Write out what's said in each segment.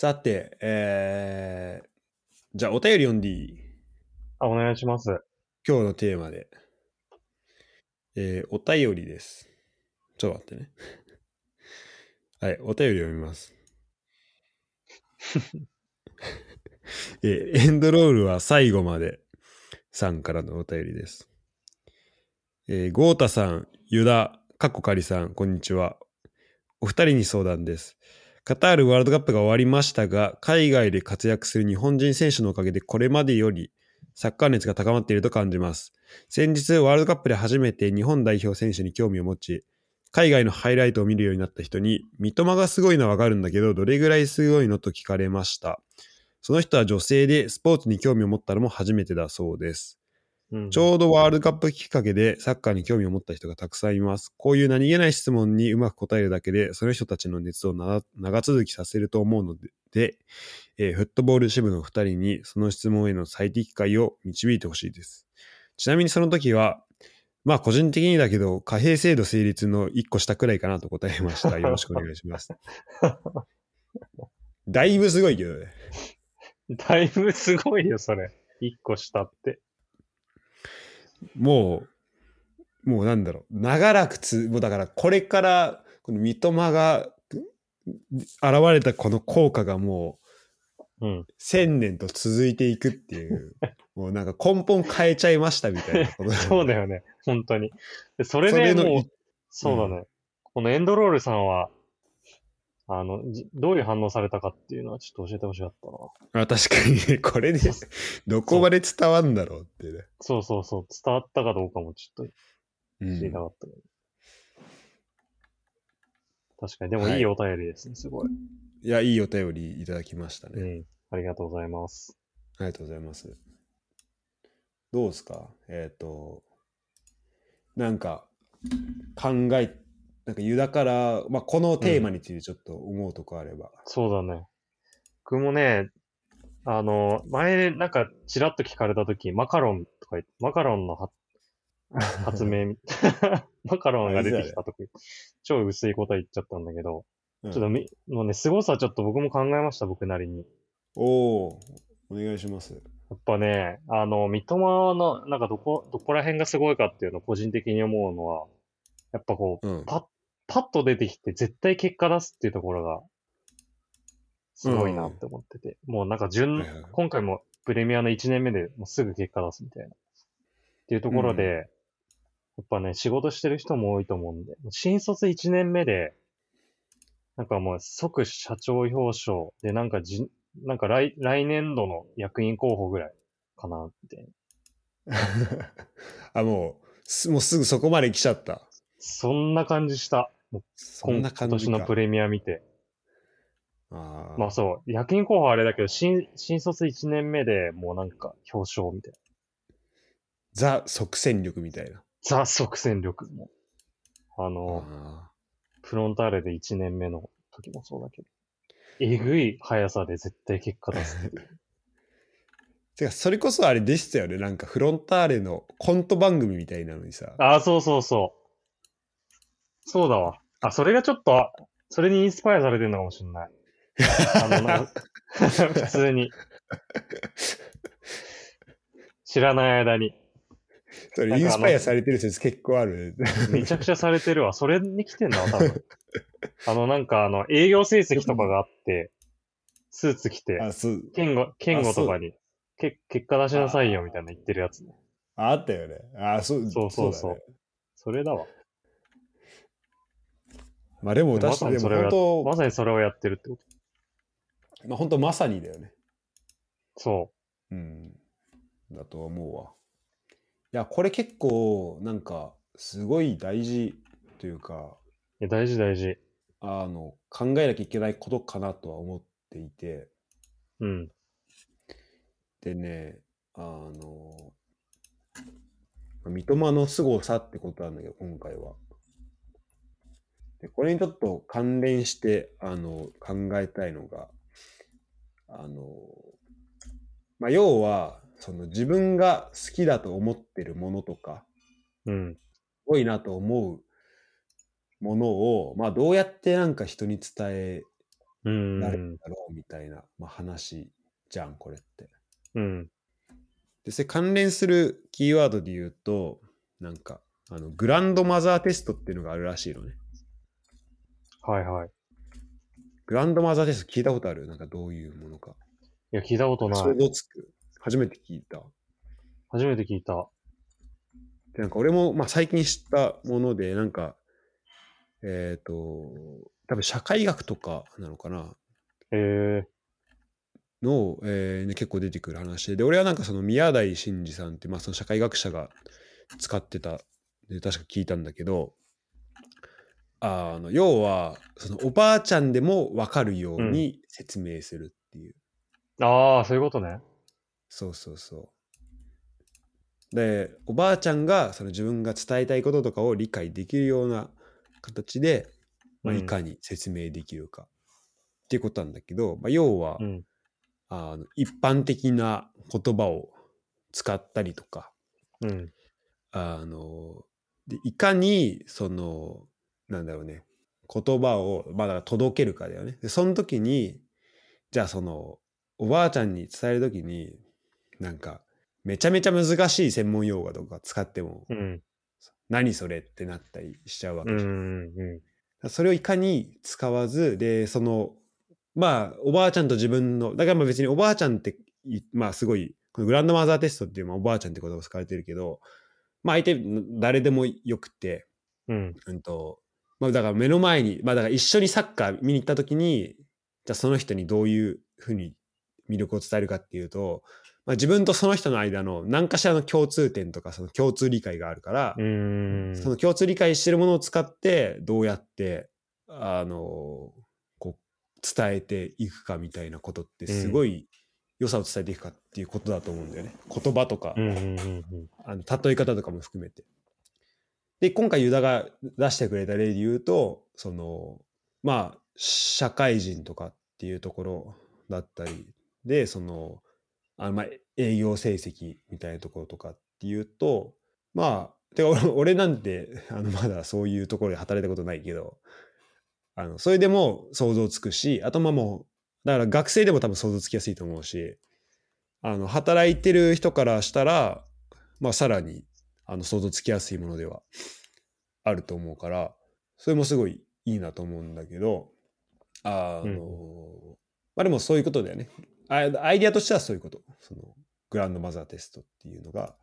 さて、えー、じゃあお便り読んでいい？あ、お願いします。今日のテーマで。えー、お便りです。ちょっと待ってね。はい、お便り読みます。えーエンドロールは最後までさんからのお便りです。えー、ゴータさん、ユダ、カッコカリさん、こんにちは。お二人に相談です。カタールワールドカップが終わりましたが、海外で活躍する日本人選手のおかげでこれまでよりサッカー熱が高まっていると感じます。先日、ワールドカップで初めて日本代表選手に興味を持ち、海外のハイライトを見るようになった人に、三笘がすごいのはわかるんだけど、どれぐらいすごいのと聞かれました。その人は女性でスポーツに興味を持ったのも初めてだそうです。うんちょうどワールドカップきっかけでサッカーに興味を持った人がたくさんいます。こういう何気ない質問にうまく答えるだけで、その人たちの熱をな長続きさせると思うので、でえーフットボール支部の二人にその質問への最適解を導いてほしいです。ちなみにその時は、まあ個人的にだけど、貨幣制度成立の一個下くらいかなと答えました。よろしくお願いします。だいぶすごいけどね。だいぶすごいよ、それ。一個下って。もう、もうなんだろう、長らくつ、もうだからこれから、この三笘が現れたこの効果がもううん。千年と続いていくっていう、もうなんか根本変えちゃいましたみたいなこと そうだよね。本当に。でそれでもうい、そうだね。このエンドロールさんは、あの、じどういう反応されたかっていうのはちょっと教えてほしかったな。あ確かにね、これでどこまで伝わんだろうってね。そうそうそう。伝わったかどうかもちょっとうん知りたかったけど。確かに。でもはいいいお便りですね、すごい。いや、いいお便りいただきましたね。うん。ありがとうございます。ありがとうございます。どうですか？えっ、と、なんか、考え、なんかユダから、まあ、このテーマについてちょっと思うとこあれば。そうだね。僕もね、あの、前、なんか、ちらっと聞かれたとき、マカロンとか言って、マカロンのは 発明、マカロンが出てきたとき、超薄いこと言っちゃったんだけど、うんちょっとみ、もうね、凄さちょっと僕も考えました、僕なりに。おおお願いします。やっぱね、あの、三笘の、なんかどこ、どこら辺がすごいかっていうのを個人的に思うのは、やっぱこう、うん。パッ、パッと出てきて絶対結果出すっていうところが、すごいなって思ってて。もうなんか順、今回もプレミアの1年目でもうすぐ結果出すみたいな。っていうところで、うんやっぱね、仕事してる人も多いと思うんで、新卒1年目で、なんかもう即社長表彰で、なんかじ、なんか来、来年度の役員候補ぐらいかなって。あ、もうす、もうすぐそこまで来ちゃった。そんな感じした。もうそんな今感じか。年のプレミア見て。あーまあそう、役員候補はあれだけど、新、新卒1年目でもうなんか表彰みたいな。ザ即戦力みたいな。ザ即戦力も。あの、あフロンターレで1年目の時もそうだけど。えぐい速さで絶対結果出すって てか、それこそあれでしたよね。なんかフロンターレのコント番組みたいなのにさ。ああ、そうそうそう。そうだわ。あ、それがちょっと、あそれにインスパイアされてるのかもしれない。あのな、普通に。知らない間に。それインスパイアされてる説結構ある。めちゃくちゃされてるわ。それに来てんだわ、多分。あの、なんか、あの、営業成績とかがあって、スーツ着て、あ、そう。健吾、健吾とかに、け、結果出しなさいよ、みたいな言ってるやつね。ああったよね。あ、そうそうそうそうだねそれだわ。まあでもま確かに、でも本当、まさにそれをやってるってこと。まあ本当まさにだよね。そうん。だと思うわ。いや、これ結構、なんか、すごい大事というか、う。いや、大事大事。あの、考えなきゃいけないことかなとは思っていて、うん。でね、あの、三笘の凄さってことなんだけど、今回は。でこれにちょっと関連して、あの、考えたいのが、あの、まあ、要は、その自分が好きだと思ってるものとか、うん。すごいなと思うものを、まあ、どうやってなんか人に伝えうん。なるんだろうみたいな、まあ、話じゃん、これって。うん。で、それ関連するキーワードで言うと、なんか、あの、グランドマザーテストっていうのがあるらしいのね。はいはい。グランドマザーテスト聞いたことある？なんかどういうものか。いや、聞いたことない想。像つく？初めて聞いた。初めて聞いた。で、なんか俺も、まあ最近知ったもので、なんか、えっ、と、多分社会学とかなのかな？へえ。の、えーね結構出てくる話で、で、俺はなんかその宮台真司さんって、まあその社会学者が使ってた、で確か聞いたんだけど、あの、要は、そのおばあちゃんでも分かるように説明するっていう。ああ、そういうことね。そうそうそう。で、おばあちゃんがその自分が伝えたいこととかを理解できるような形で、まあ、うんいかに説明できるかっていうことなんだけど、まあ、要は、うん。あの一般的な言葉を使ったりとか、うん。あのでいかにそのなんだろうね言葉をまあだから届けるかだよねでその時にじゃあそのおばあちゃんに伝える時になんかめちゃめちゃ難しい専門用語とか使ってもうん。何それってなったりしちゃうわけうん。じゃんうん。それをいかに使わずでそのまあおばあちゃんと自分のだからまあ別におばあちゃんっていまあすごいこのグランドマザーテストっていうのはおばあちゃんって言葉を使われてるけどまあ相手誰でもよくてうん。うんとまあだから目の前にまあだから一緒にサッカー見に行った時にじゃあその人にどういうふうに魅力を伝えるかっていうと、まあ、自分とその人の間の何かしらの共通点とかその共通理解があるから、うん。その共通理解してるものを使ってどうやってあのこう伝えていくかみたいなことってすごい良さを伝えていくかっていうことだと思うんだよね。言葉とか。あの例え方とかも含めて。で今回ユダが出してくれた例で言うとそのまあ社会人とかっていうところだったりでそのあのまあ営業成績みたいなところとかっていうとまあてか俺 俺なんてあのまだそういうところで働いたことないけどあのそれでも想像つくしあとまあもうだから学生でも多分想像つきやすいと思うしあの働いてる人からしたらまあさらにあの想像つきやすいものではあると思うからそれもすごいいいなと思うんだけどあの、うんまあでもそういうことだよねあアイディアとしてはそういうことそのグランドマザーテストっていうのが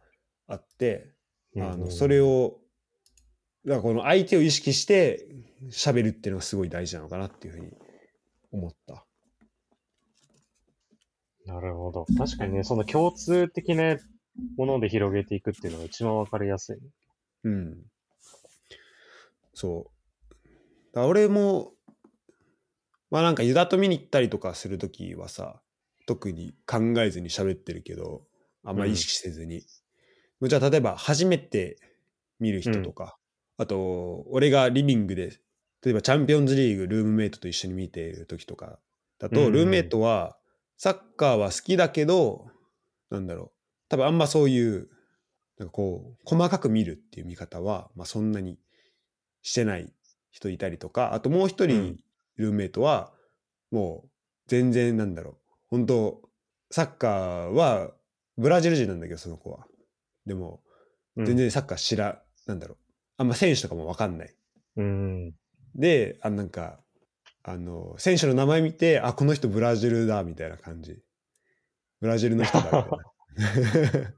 あってあのそれをだからこの相手を意識して喋るっていうのがすごい大事なのかなっていうふうに思った。なるほど。確かにね、その共通的なもので広げていくっていうのが一番わかりやすいね。うん。そう。俺も、まあなんかユダと見に行ったりとかするときはさ、特に考えずに喋ってるけど、あんまり意識せずに。じゃあ例えば初めて見る人とか、あと俺がリビングで、例えばチャンピオンズリーグルームメイトと一緒に見ているときとかだと、うんうんルームメイトはサッカーは好きだけど、なんだろう、多分あんまそういう、なんかこう、細かく見るっていう見方は、まあそんなにしてない人いたりとか、あともう一う人んルームメイトは、もう全然なんだろう、本当サッカーはブラジル人なんだけど、その子は。でも、うん全。然サッカー知ら、なんだろう、あんま選手とかもわかんない。うん。で、あなんか、あの、選手の名前見て、あ、この人ブラジルだ、みたいな感じ。ブラジルの人だ、みたいな。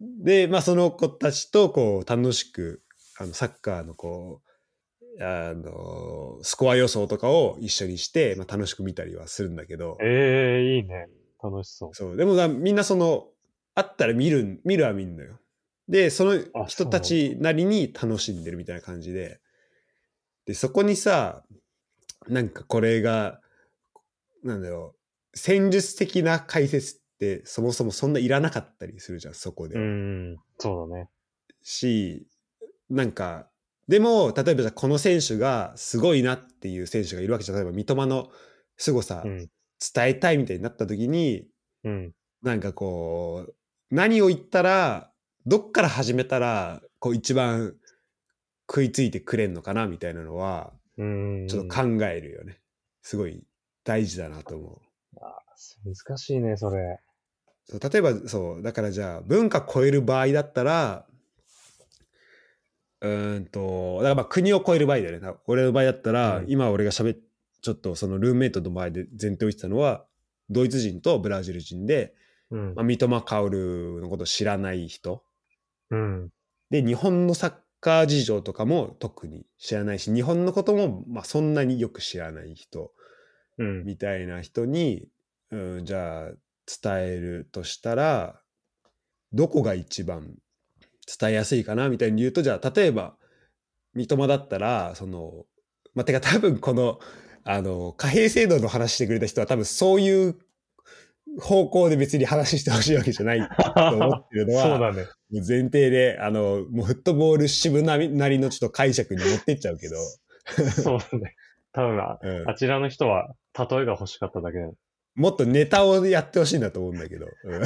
で、まあ、その子たちと、こう、楽しく、あの、サッカーの、こう、あの、スコア予想とかを一緒にして、まあ、楽しく見たりはするんだけど、ええいいね。楽しそう。そう。でもなみんなその、あったら見る、見るは見るのよ。で、そのあ人たちなりに楽しんでるみたいな感じで。で、そこにさ、なんかこれが、なんだろう、戦術的な解説ってそもそもそんないらなかったりするじゃん、そこで。うん。そうだね。し、なんか、でも、例えばじゃあこの選手がすごいなっていう選手がいるわけじゃん。例えば三笘の凄さうん。伝えたいみたいになった時に、うん。なんかこう、何を言ったら、どっから始めたら、こう一番食いついてくれんのかなみたいなのは、うん。ちょっと考えるよね。すごい大事だなと思う。難しいね、それ。そう例えばそうだからじゃあ文化超える場合だったらうーんとだからまあ国を超える場合だよねな俺の場合だったら、うん今俺が喋っちょっとそのルームメイトの前で前提を言ってたのはドイツ人とブラジル人で、うんまあ、。三笘薫のことを知らない人うん。で日本のサッカー事情とかも特に知らないし日本のこともまあそんなによく知らない人うん。みたいな人に、うん、じゃあ伝えるとしたらどこが一番伝えやすいかなみたいに言うとじゃあ例えば三笘だったらそのまあてか多分このあの貨幣制度の話してくれた人は多分そういう方向で別に話してほしいわけじゃないと思ってるのは そうだね。もう前提であのもうフットボール支部なりなりのちょっと解釈に持ってっちゃうけど、そうだね。多分あ、うんあちらの人は、例えが欲しかっただけだよ。もっとネタをやってほしいなと思うんだけど。うん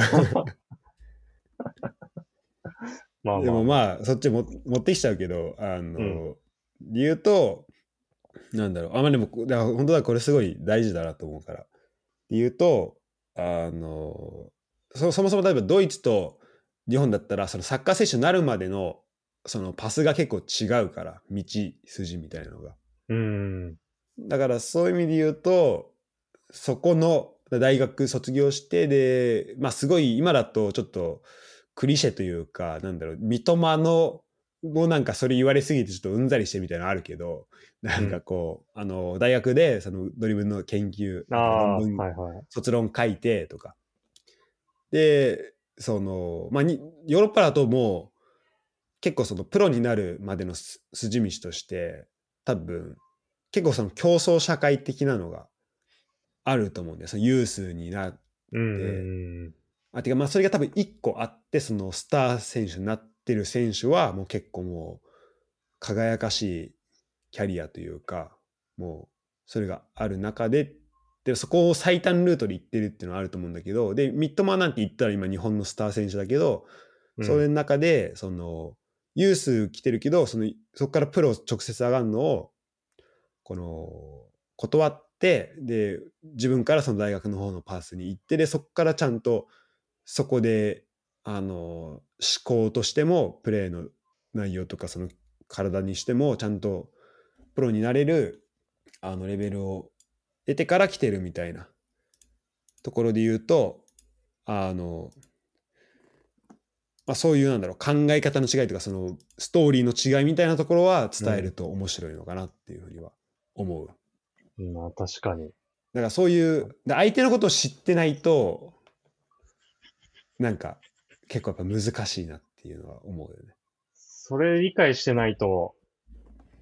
まあまあ。でもまあそっちも持ってきちゃうけどあの、理由となんだろうあまあでもだから本当だこれすごい大事だなと思うから理由とあのそそもそも例えばドイツと日本だったらそのサッカー選手になるまでのそのパスが結構違うから道筋みたいなのがうん。だからそういう意味で言うとそこの大学卒業してでまあすごい今だとちょっとクリシェというかなんだろう三笘のもうなんかそれ言われすぎてちょっとうんざりしてみたいなのあるけどなんかこう、あの大学でそのドリブルの研究ああ、論文はいはい。卒論書いてとかでそのまあにヨーロッパだともう結構そのプロになるまでのす筋道として多分結構その競争社会的なのがあると思うんだよ。そのユースになうんうんあてかまあそれが多分一個あってそのスター選手になってる選手はもう結構もう輝かしいキャリアというかもうそれがある中で。でそこを最短ルートで行ってるっていうのはあると思うんだけどで三笘なんて言ったら今日本のスター選手だけど、うん。それの中でそのユース来てるけどそのそこからプロ直接上がるのをこの断ってで自分からその大学の方のパースに行ってでそこからちゃんとそこであの思考としてもプレーの内容とかその体にしてもちゃんとプロになれるあのレベルを得てから来てるみたいなところで言うとあのまあ、そういうなんだろう考え方の違いとかそのストーリーの違いみたいなところは伝えると面白いのかなっていうふうには思う。まあ確かに。だからそういうで相手のことを知ってないとなんか結構やっぱ難しいなっていうのは思うよね。それ理解してないと、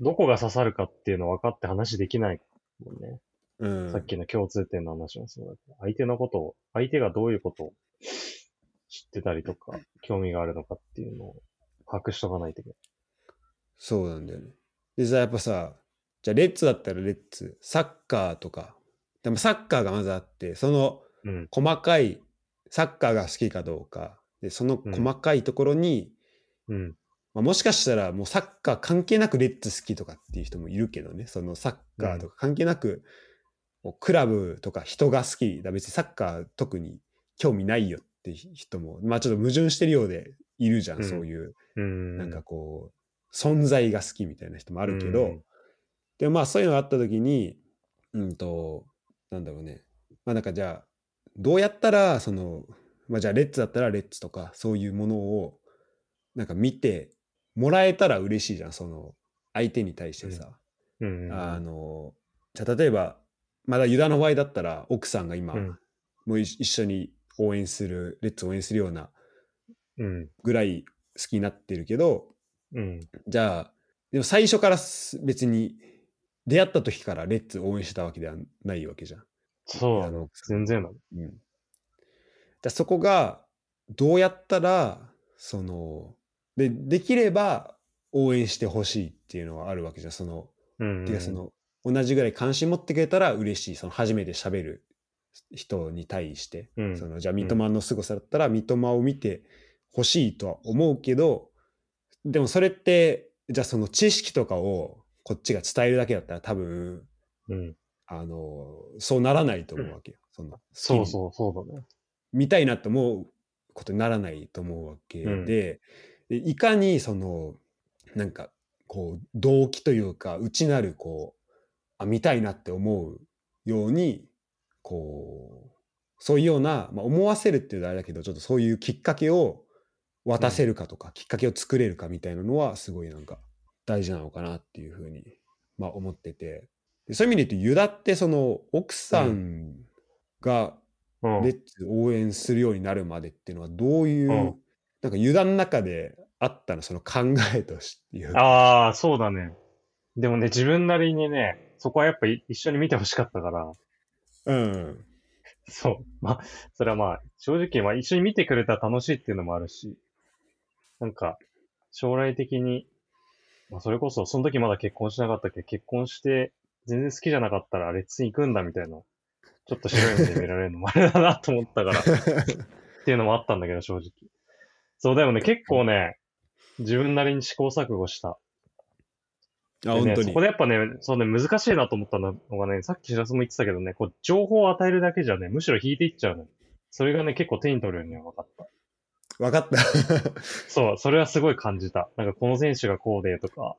どこが刺さるかっていうの分かって話できないもんね。うん、さっきの共通点の話もそうだけど、相手のことを、相手がどういうことを知ってたりとか、興味があるのかっていうのを把握しとかないといけない。そうなんだよね。でさやっぱさじゃあレッツだったらレッツサッカーとか。でもサッカーがまずあってそのうん。細かいサッカーが好きかどうか。でその細かいところに、うん。まあ、もしかしたらもうサッカー関係なくレッツ好きとかっていう人もいるけどね。そのサッカーとか関係なく、クラブとか人が好き。だ別にサッカー特に興味ないよって人もまあちょっと矛盾してるようでいるじゃん、うん。そういううん。なんかこう存在が好きみたいな人もあるけど、うんでもまあそういうのがあった時にうんとなんだろうねまあなんかじゃあどうやったらそのまあじゃあレッツだったらレッツとかそういうものをなんか見てもらえたら嬉しいじゃんその相手に対してさ、うん。あのじゃあ例えばまだユダの場合だったら奥さんが今、うんもう一一緒に応援するレッツを応援するようなうん。ぐらい好きになってるけどうん。じゃあでも最初からす別に出会った時からレッツ応援してたわけではないわけじゃん。そう全然だね。うん、じゃあそこがどうやったらそのでできれば応援してほしいっていうのはあるわけじゃん。そのうん。てかその同じぐらい関心持ってくれたら嬉しいその初めて喋る人に対して、うんそのじゃあ三笘の凄さだったら三笘を見てほしいとは思うけどでもそれってじゃあその知識とかをこっちが伝えるだけだったら多分、うん。あの、そうならないと思うわけよ。そのそうそう、そうだね。見たいなと思うことにならないと思うわけで、うんでいかにそのなんかこう動機というか内なるこうあ見たいなって思うようにこうそういうような、まあ、思わせるっていうのはあれだけどちょっとそういうきっかけを渡せるかとか、きっかけを作れるかみたいなのはすごいなんか大事なのかなっていうふうに、まあ、思ってて。でそういう意味で言うとユダってその奥さんがうん。レッツ応援するようになるまでっていうのはどういう、うん。なんか油断の中であったのその考えとしていうか。ああ、そうだね。でもね、自分なりにね、そこはやっぱい一緒に見てほしかったから、うん。そう。まあ、それはまあ、正直、まあ一緒に見てくれたら楽しいっていうのもあるし、なんか、将来的に、まあそれこそ、その時まだ結婚しなかったけ？ど、結婚して、全然好きじゃなかったら、レッツに行くんだみたいな、ちょっと白い目で見られるのもあれだなと思ったから、っていうのもあったんだけど、正直。そう、でもね、結構ね、自分なりに試行錯誤した。でね、あ本当にそこでやっぱね、そうね、難しいなと思ったのがね、さっき白洲も言ってたけどね、こう、情報を与えるだけじゃね、むしろ引いていっちゃうの。それがね、結構手に取るようには分かった。分かった。そう、それはすごい感じた。なんかこの選手がこうでとか、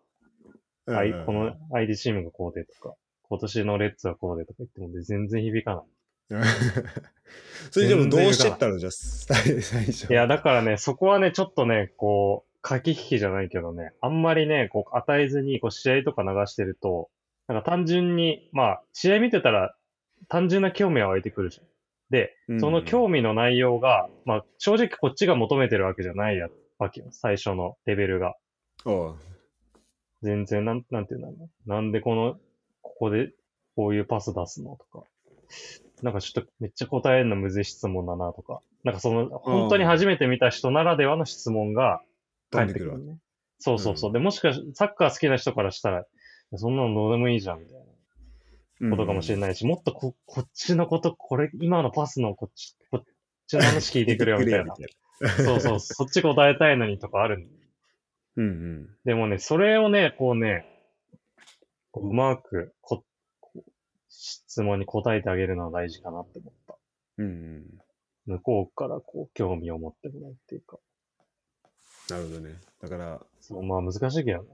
うんあいこの相手チームがこうでとか、今年のレッツはこうでとか言ってもね全然響かない。それでもどうしてったの？じゃ最初。いや、だからね、そこはね、ちょっとね、こう、駆け引きじゃないけどね、あんまりね、こう、与えずに、こう、試合とか流してると、なんか単純に、まあ、試合見てたら、単純な興味は湧いてくるじゃん。で、その興味の内容が、まあ、正直こっちが求めてるわけじゃないやわけよ。最初のレベルが。全然、なん、なんていうんだろうな。なんでこの、ここで、こういうパス出すのとか。なんかちょっとめっちゃ答えるのむずい質問だなとか。なんかその、本当に初めて見た人ならではの質問が返ってくるね。そうそうそう。うんで、もしかし、サッカー好きな人からしたら、そんなのどうでもいいじゃん、みたいなことかもしれいないし、もっとこ、こっちのこと、これ、今のパスのこっち、こっちの話聞いてくれよ、みたいな。そうそう、そっち答えたいのにとかあるんうんうんでもね、それをね、こうね、こううまくこ質問に答えてあげるのは大事かなって思った。うんうん向こうからこう興味を持ってもらうっていうか。なるほどねだからそうまあ難しいけどね。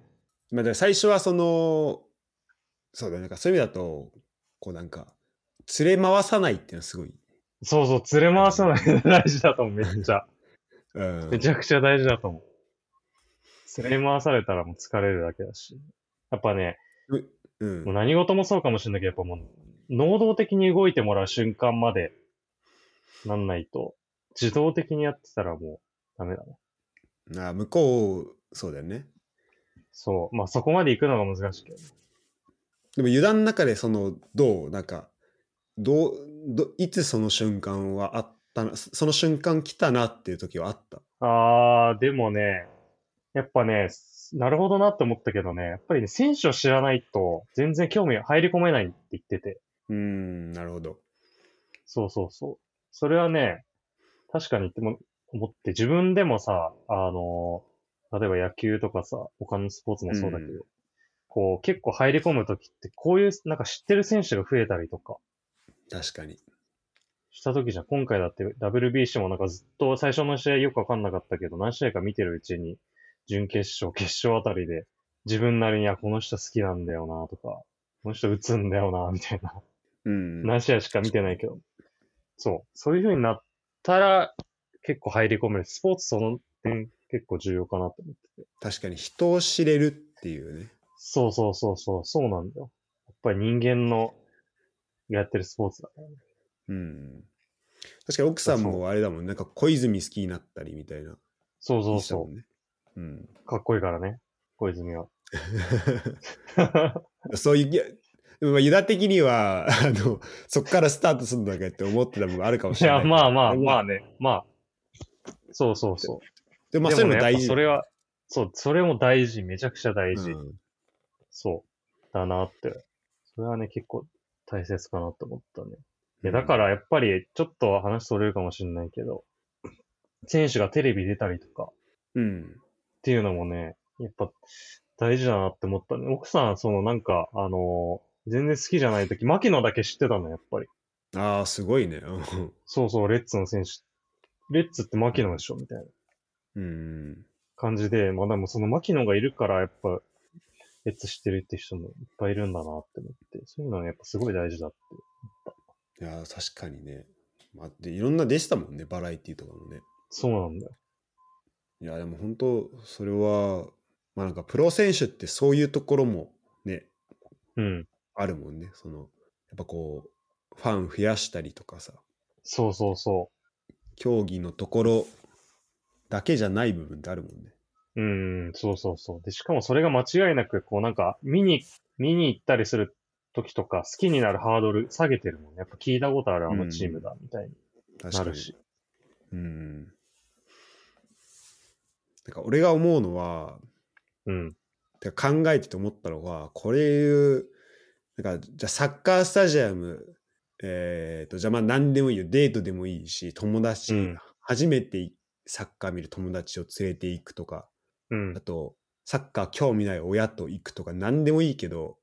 まあ、最初はそのそうだねなんかそういう意味だとこうなんか連れ回さないっていうのはすごい、そうそう、連れ回さないの大事だと思う、めっちゃ。うんめちゃくちゃ大事だと思う。連れ回されたらもう疲れるだけだし。やっぱね、うんもう何事もそうかもしれないけど、やっぱもう、能動的に動いてもらう瞬間までなんないと、自動的にやってたらもうダメだね。あ向こうそうだよねそう。まあそこまで行くのが難しいけどね。でも油断の中でそのどうなんかどうどいつその瞬間はあったなその瞬間来たなっていう時はあった？あー、でもね、やっぱね、なるほどなって思ったけどね、やっぱりね、選手を知らないと全然興味入り込めないって言ってて。うーんなるほどそうそうそう。それはね、確かに言っても、思って、自分でもさ、あの、例えば野球とかさ、他のスポーツもそうだけど、うこう、結構入り込むときって、こういう、なんか知ってる選手が増えたりとか、確かにしたときじゃん、今回だって WBC もなんかずっと最初の試合よくわかんなかったけど、何試合か見てるうちに、準決勝、決勝あたりで、自分なりに、あ、この人好きなんだよな、とか、この人打つんだよな、みたいな。うん何試合しか見てないけど。そう。そういう風になったら、結構入り込める。スポーツその点結構重要かなと思ってて。確かに人を知れるっていうねそうそうそうそう、そうなんだよ。やっぱり人間のやってるスポーツだからね。うん確かに奥さんもあれだもんなんか小泉好きになったりみたいなそうそうそ言ってたもんねうんう。かっこいいからね。小泉は。そういうまあユダ的にはあのそこからスタートするんだけって思ってた部分あるかもしいや、れないまあまあでもまあね。まあ。そうそうそう。でもまあそういうの大事それは、そう、それも大事。めちゃくちゃ大事。うんそう。だなって。それはね、結構大切かなと思ったね。いや、だからやっぱり、ちょっと話それるかもしれないけど、選手がテレビ出たりとかっうんていうのもね、やっぱ大事だなって思ったね。奥さん、そのなんか、あのー全然好きじゃない時、牧野だけ知ってたの、やっぱり。ああ、すごいね。う んそうそう、レッツの選手。レッツって牧野でしょみたいなうん。感じで、まあでもその牧野がいるから、やっぱ、レッツ知ってるって人もいっぱいいるんだなって思って、そういうのはやっぱすごい大事だって。いやー、確かにね。まあ、でいろんなでしたもんね、バラエティとかもね。そうなんだよ。いや、でも本当、それは、まあなんかプロ選手ってそういうところもね、うん。あるもんね。その、やっぱこう、ファン増やしたりとかさ、そうそうそ競技のところだけじゃない部分ってあるもんね。う。うん、そうそうそう。で、しかもそれが間違いなく、こうなんか、見に、見に行ったりする時とか、好きになるハードル下げてるもんね。やっぱ聞いたことあるあのチームだ、みたいに。なるし。うん。なんか俺が思うのは、うん。てか考えてて思ったのは、これいう、なんか、じゃあサッカースタジアム、えー、と、じゃあまあ何でもいいよ。デートでもいいし、友達、うん初めてサッカー見る友達を連れて行くとか、うんあ。と、サッカー興味ない親と行くとか何でもいいけど、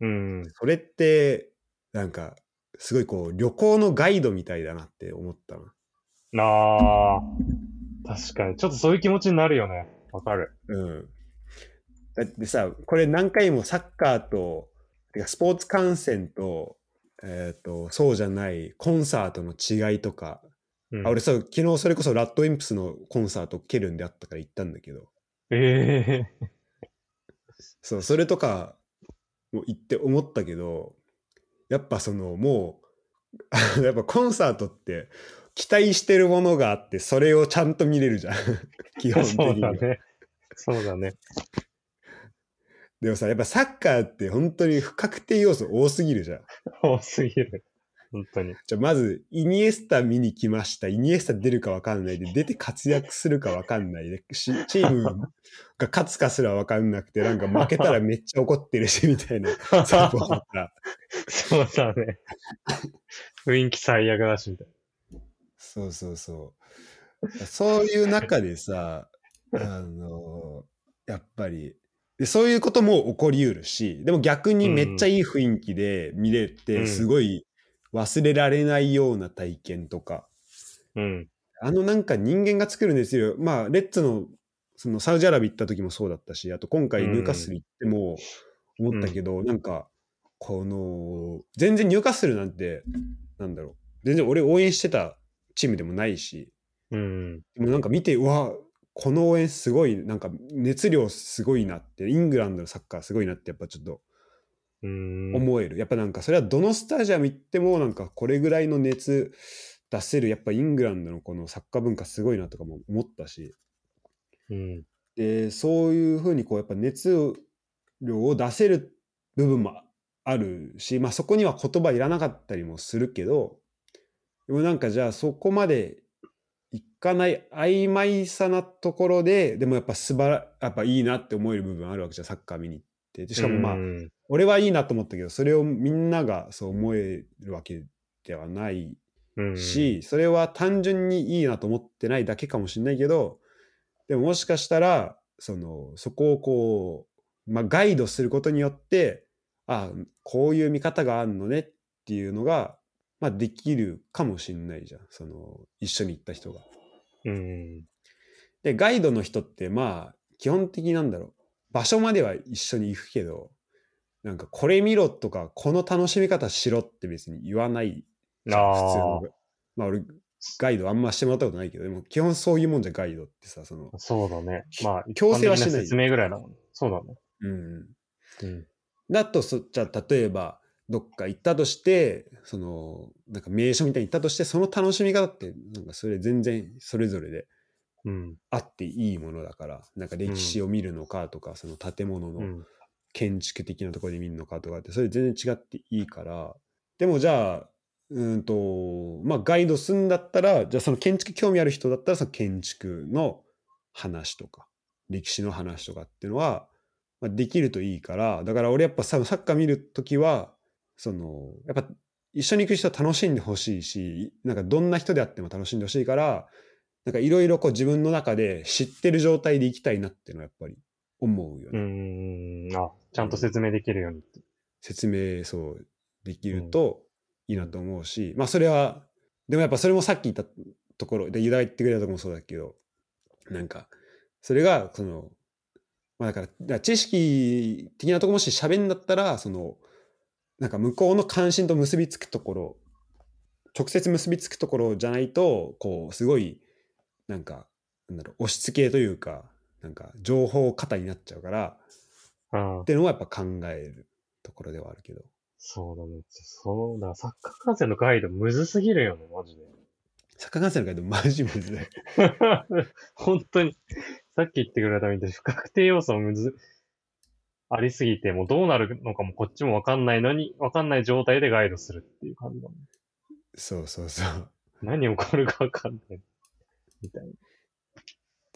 うん。それって、なんか、すごいこう、旅行のガイドみたいだなって思ったな。ああ、確かに。ちょっとそういう気持ちになるよね。わかる。うん。だってさ、これ何回もサッカーと、てかスポーツ観戦と、えっ、と、そうじゃないコンサートの違いとか、うん、あ俺さ、昨日それこそラッドウィンプスのコンサートケルンであったから行ったんだけど、ええそう、それとかも行って思ったけど、やっぱそのもう、やっぱコンサートって期待してるものがあって、それをちゃんと見れるじゃん。基本的そう。だね。そうだね。でもさ、やっぱサッカーって本当に不確定要素多すぎるじゃん。多すぎる。本当に。じゃあまず、イニエスタ見に来ました。イニエスタ出るか分かんないで、出て活躍するか分かんないで、しチームが勝つかすら分かんなくて、なんか負けたらめっちゃ怒ってるし、みたいな。そうだね。雰囲気最悪だし、みたいそうそうそう。そういう中でさ、あの、やっぱり、でそういうことも起こりうるし、でも逆にめっちゃいい雰囲気で見れうて、んすごい忘れられないような体験とか、な。うん。あのなんか人間が作るんですよ。まあ、レッツのそのサウジアラビア行った時もそうだったし、あと今回うんニューカッスル行っても思ったけど、なんか、この、全然ニューカッスルなんて、なんだろう、全然俺応援してたチームでもないし、うん。でもなんか見て、うわ、この応援すごい、なんか熱量すごいなって、イングランドのサッカーすごいなって、やっぱちょっとうん。思える。やっぱなんかそれはどのスタジアム行ってもなんかこれぐらいの熱出せる。やっぱイングランドのこのサッカー文化すごいなとかも思ったし。うん。でそういうふうにこうやっぱ熱量を出せる部分もあるし、まあ、そこには言葉いらなかったりもするけどでもなんかじゃあそこまでいかない曖昧さなところででもやっぱ素晴らやっぱいいなって思える部分あるわけじゃんサッカー見に行って。でしかもまあ、うん俺はいいなと思ったけどそれをみんながそう思えるわけではないうん。し、それは単純にいいなと思ってないだけかもしれないけどでももしかしたらそのそこをこう、まあ、ガイドすることによってあこういう見方があるのねっていうのが、まあ、できるかもしれないじゃんその一緒に行った人が。うん。でガイドの人ってまあ基本的なんだろう場所までは一緒に行くけどなんかこれ見ろとかこの楽しみ方しろって別に言わないじゃんあ普通のあ。まあ俺ガイドあんましてもらったことないけどでも基本そういうもんじゃガイドってさそのそうだね。まあ、強制はしてない説明ぐらいだもん。そうだね。うんうん。だとそじゃあ例えばどっか行ったとしてそのなんか名所みたいに行ったとしてその楽しみ方ってなんかそれ全然それぞれでうん。あっていいものだからなんか歴史を見るのかとか、その建物のうん。建築的なところで見るのかとかってそれ全然違っていいから。でもじゃあうんとまあガイドするんだったらじゃあその建築興味ある人だったらその建築の話とか歴史の話とかっていうのは、まあ、できるといいから。だから俺やっぱサッカー見るときはそのやっぱ一緒に行く人は楽しんでほしいしなんかどんな人であっても楽しんでほしいからなんかいろいろこう自分の中で知ってる状態で行きたいなっていうのはやっぱり思うようね。ん。あ、ちゃんと説明できるようにって。説明そうできるといいなと思うし、まあそれはでもやっぱそれもさっき言ったところでユダが言ってくれたところもそうだけどなんかそれがそのまあだからだから知識的なところもし喋んだったらそのなんか向こうの関心と結びつくところ直接結びつくところじゃないとこうすごいなんかなんだろう押し付けというかなんか情報過多になっちゃうからうんっ。ていうのはやっぱ考えるところではあるけどそうだね。そう、だサッカー観戦のガイドむずすぎるよね、マジで。サッカー観戦の回でマジむずい。本当に、さっき言ってくれたみたいに不確定要素むず、ありすぎて、もうどうなるのかもこっちもわかんないのに、わかんない状態でガイドするっていう感じだもん。そうそうそう。何起こるかわかんない。みたいな。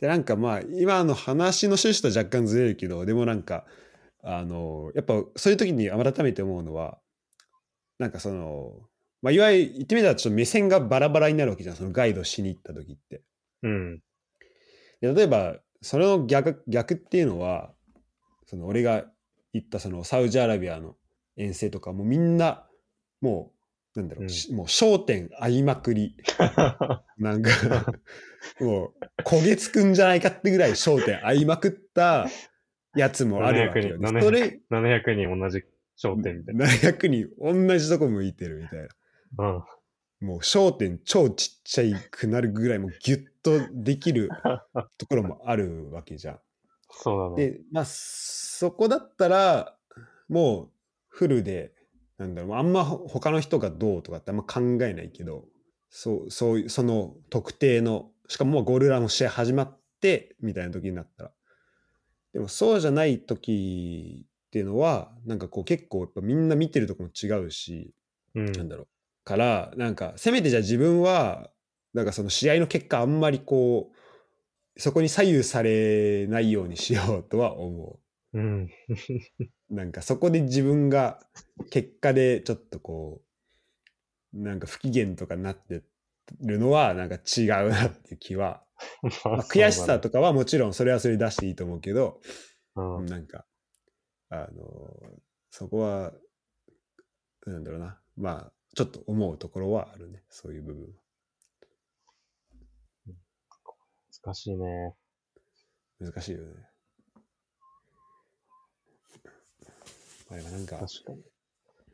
でなんかまあ今の話の趣旨と若干ずれるけどでもなんかあのやっぱそういう時に改めて思うのはなんかその、まあ、いわゆる言ってみたらちょっと目線がバラバラになるわけじゃんそのガイドしに行った時って。うん。で例えばそれの逆逆っていうのはその俺が行ったそのサウジアラビアの遠征とかもうみんなもうなんだろう、うんしもう焦点合いまくり なんかもう焦げつくんじゃないかってぐらい焦点合いまくったやつもあるわけよ、ね。700それ700人同じ焦点みたいな。700人同じとこ向いてるみたいな。うん。もう焦点超ちっちゃいくなるぐらいもうギュッとできる ところもあるわけじゃん。そうだね。で、まあ、そこだったら、もうフルで、なんだろう、あんま他の人がどうとかってあんま考えないけど、そう、そういう、その特定の、しかもゴールラの試合始まって、みたいな時になったら。でもそうじゃない時っていうのは、なんかこう結構やっぱみんな見てるとこも違うし、うん。なんだろう。から、なんか、せめてじゃあ自分は、なんかその試合の結果あんまりこう、そこに左右されないようにしようとは思うん。う。なんかそこで自分が結果でちょっとこう、なんか不機嫌とかになってるのはなんか違うなっていう気は、ま まあ悔しさとかはもちろんそれはそれで出していいと思うけど、うん。なんか、あの、そこは、なんだろうな、まあ、ちょっと思うところはあるね、そういう部分。難しいね。難しいよね。あ、でもなんか、確かに。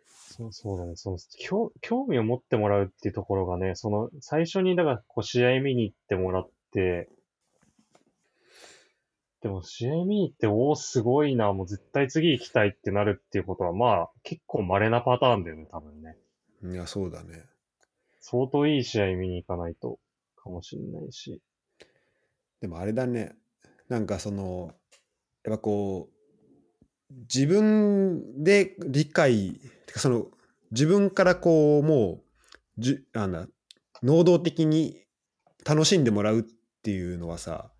そう、そうだね。その、興興味を持ってもらうっていうところがね、その、最初に、だから、こう、試合見に行ってもらって、でも、試合見に行って、おお、すごいな、もう絶対次行きたいってなるっていうことは、まあ、結構稀なパターンだよね、多分ね。いや、そうだね。相当いい試合見に行かないと、かもしれないし。でもあれだね、なんかその、やっぱこう、自分で理解、てかその、自分からこう、もう、じゅあんだ能動的に楽しんでもらうっていうのはさ、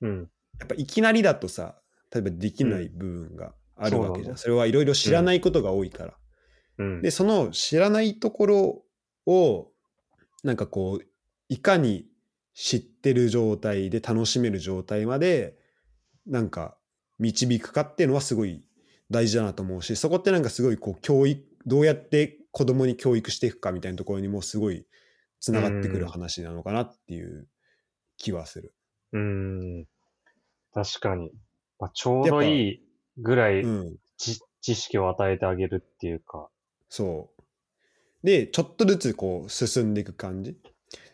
うん。やっぱいきなりだとさ例えばできない部分があるわけじゃん、そうだねそれはいろいろ知らないことが多いから、うん。でその知らないところをなんかこういかに知ってる状態で楽しめる状態までなんか導くかっていうのはすごい大事だなと思うしそこってなんかすごいこう教育どうやって子供に教育していくかみたいなところにもすごいつながってくる話なのかなっていう気はする。うーん。確かに。まあ、ちょうどいいぐらいうん知知識を与えてあげるっていうか。そう。で、ちょっとずつこう進んでいく感じ。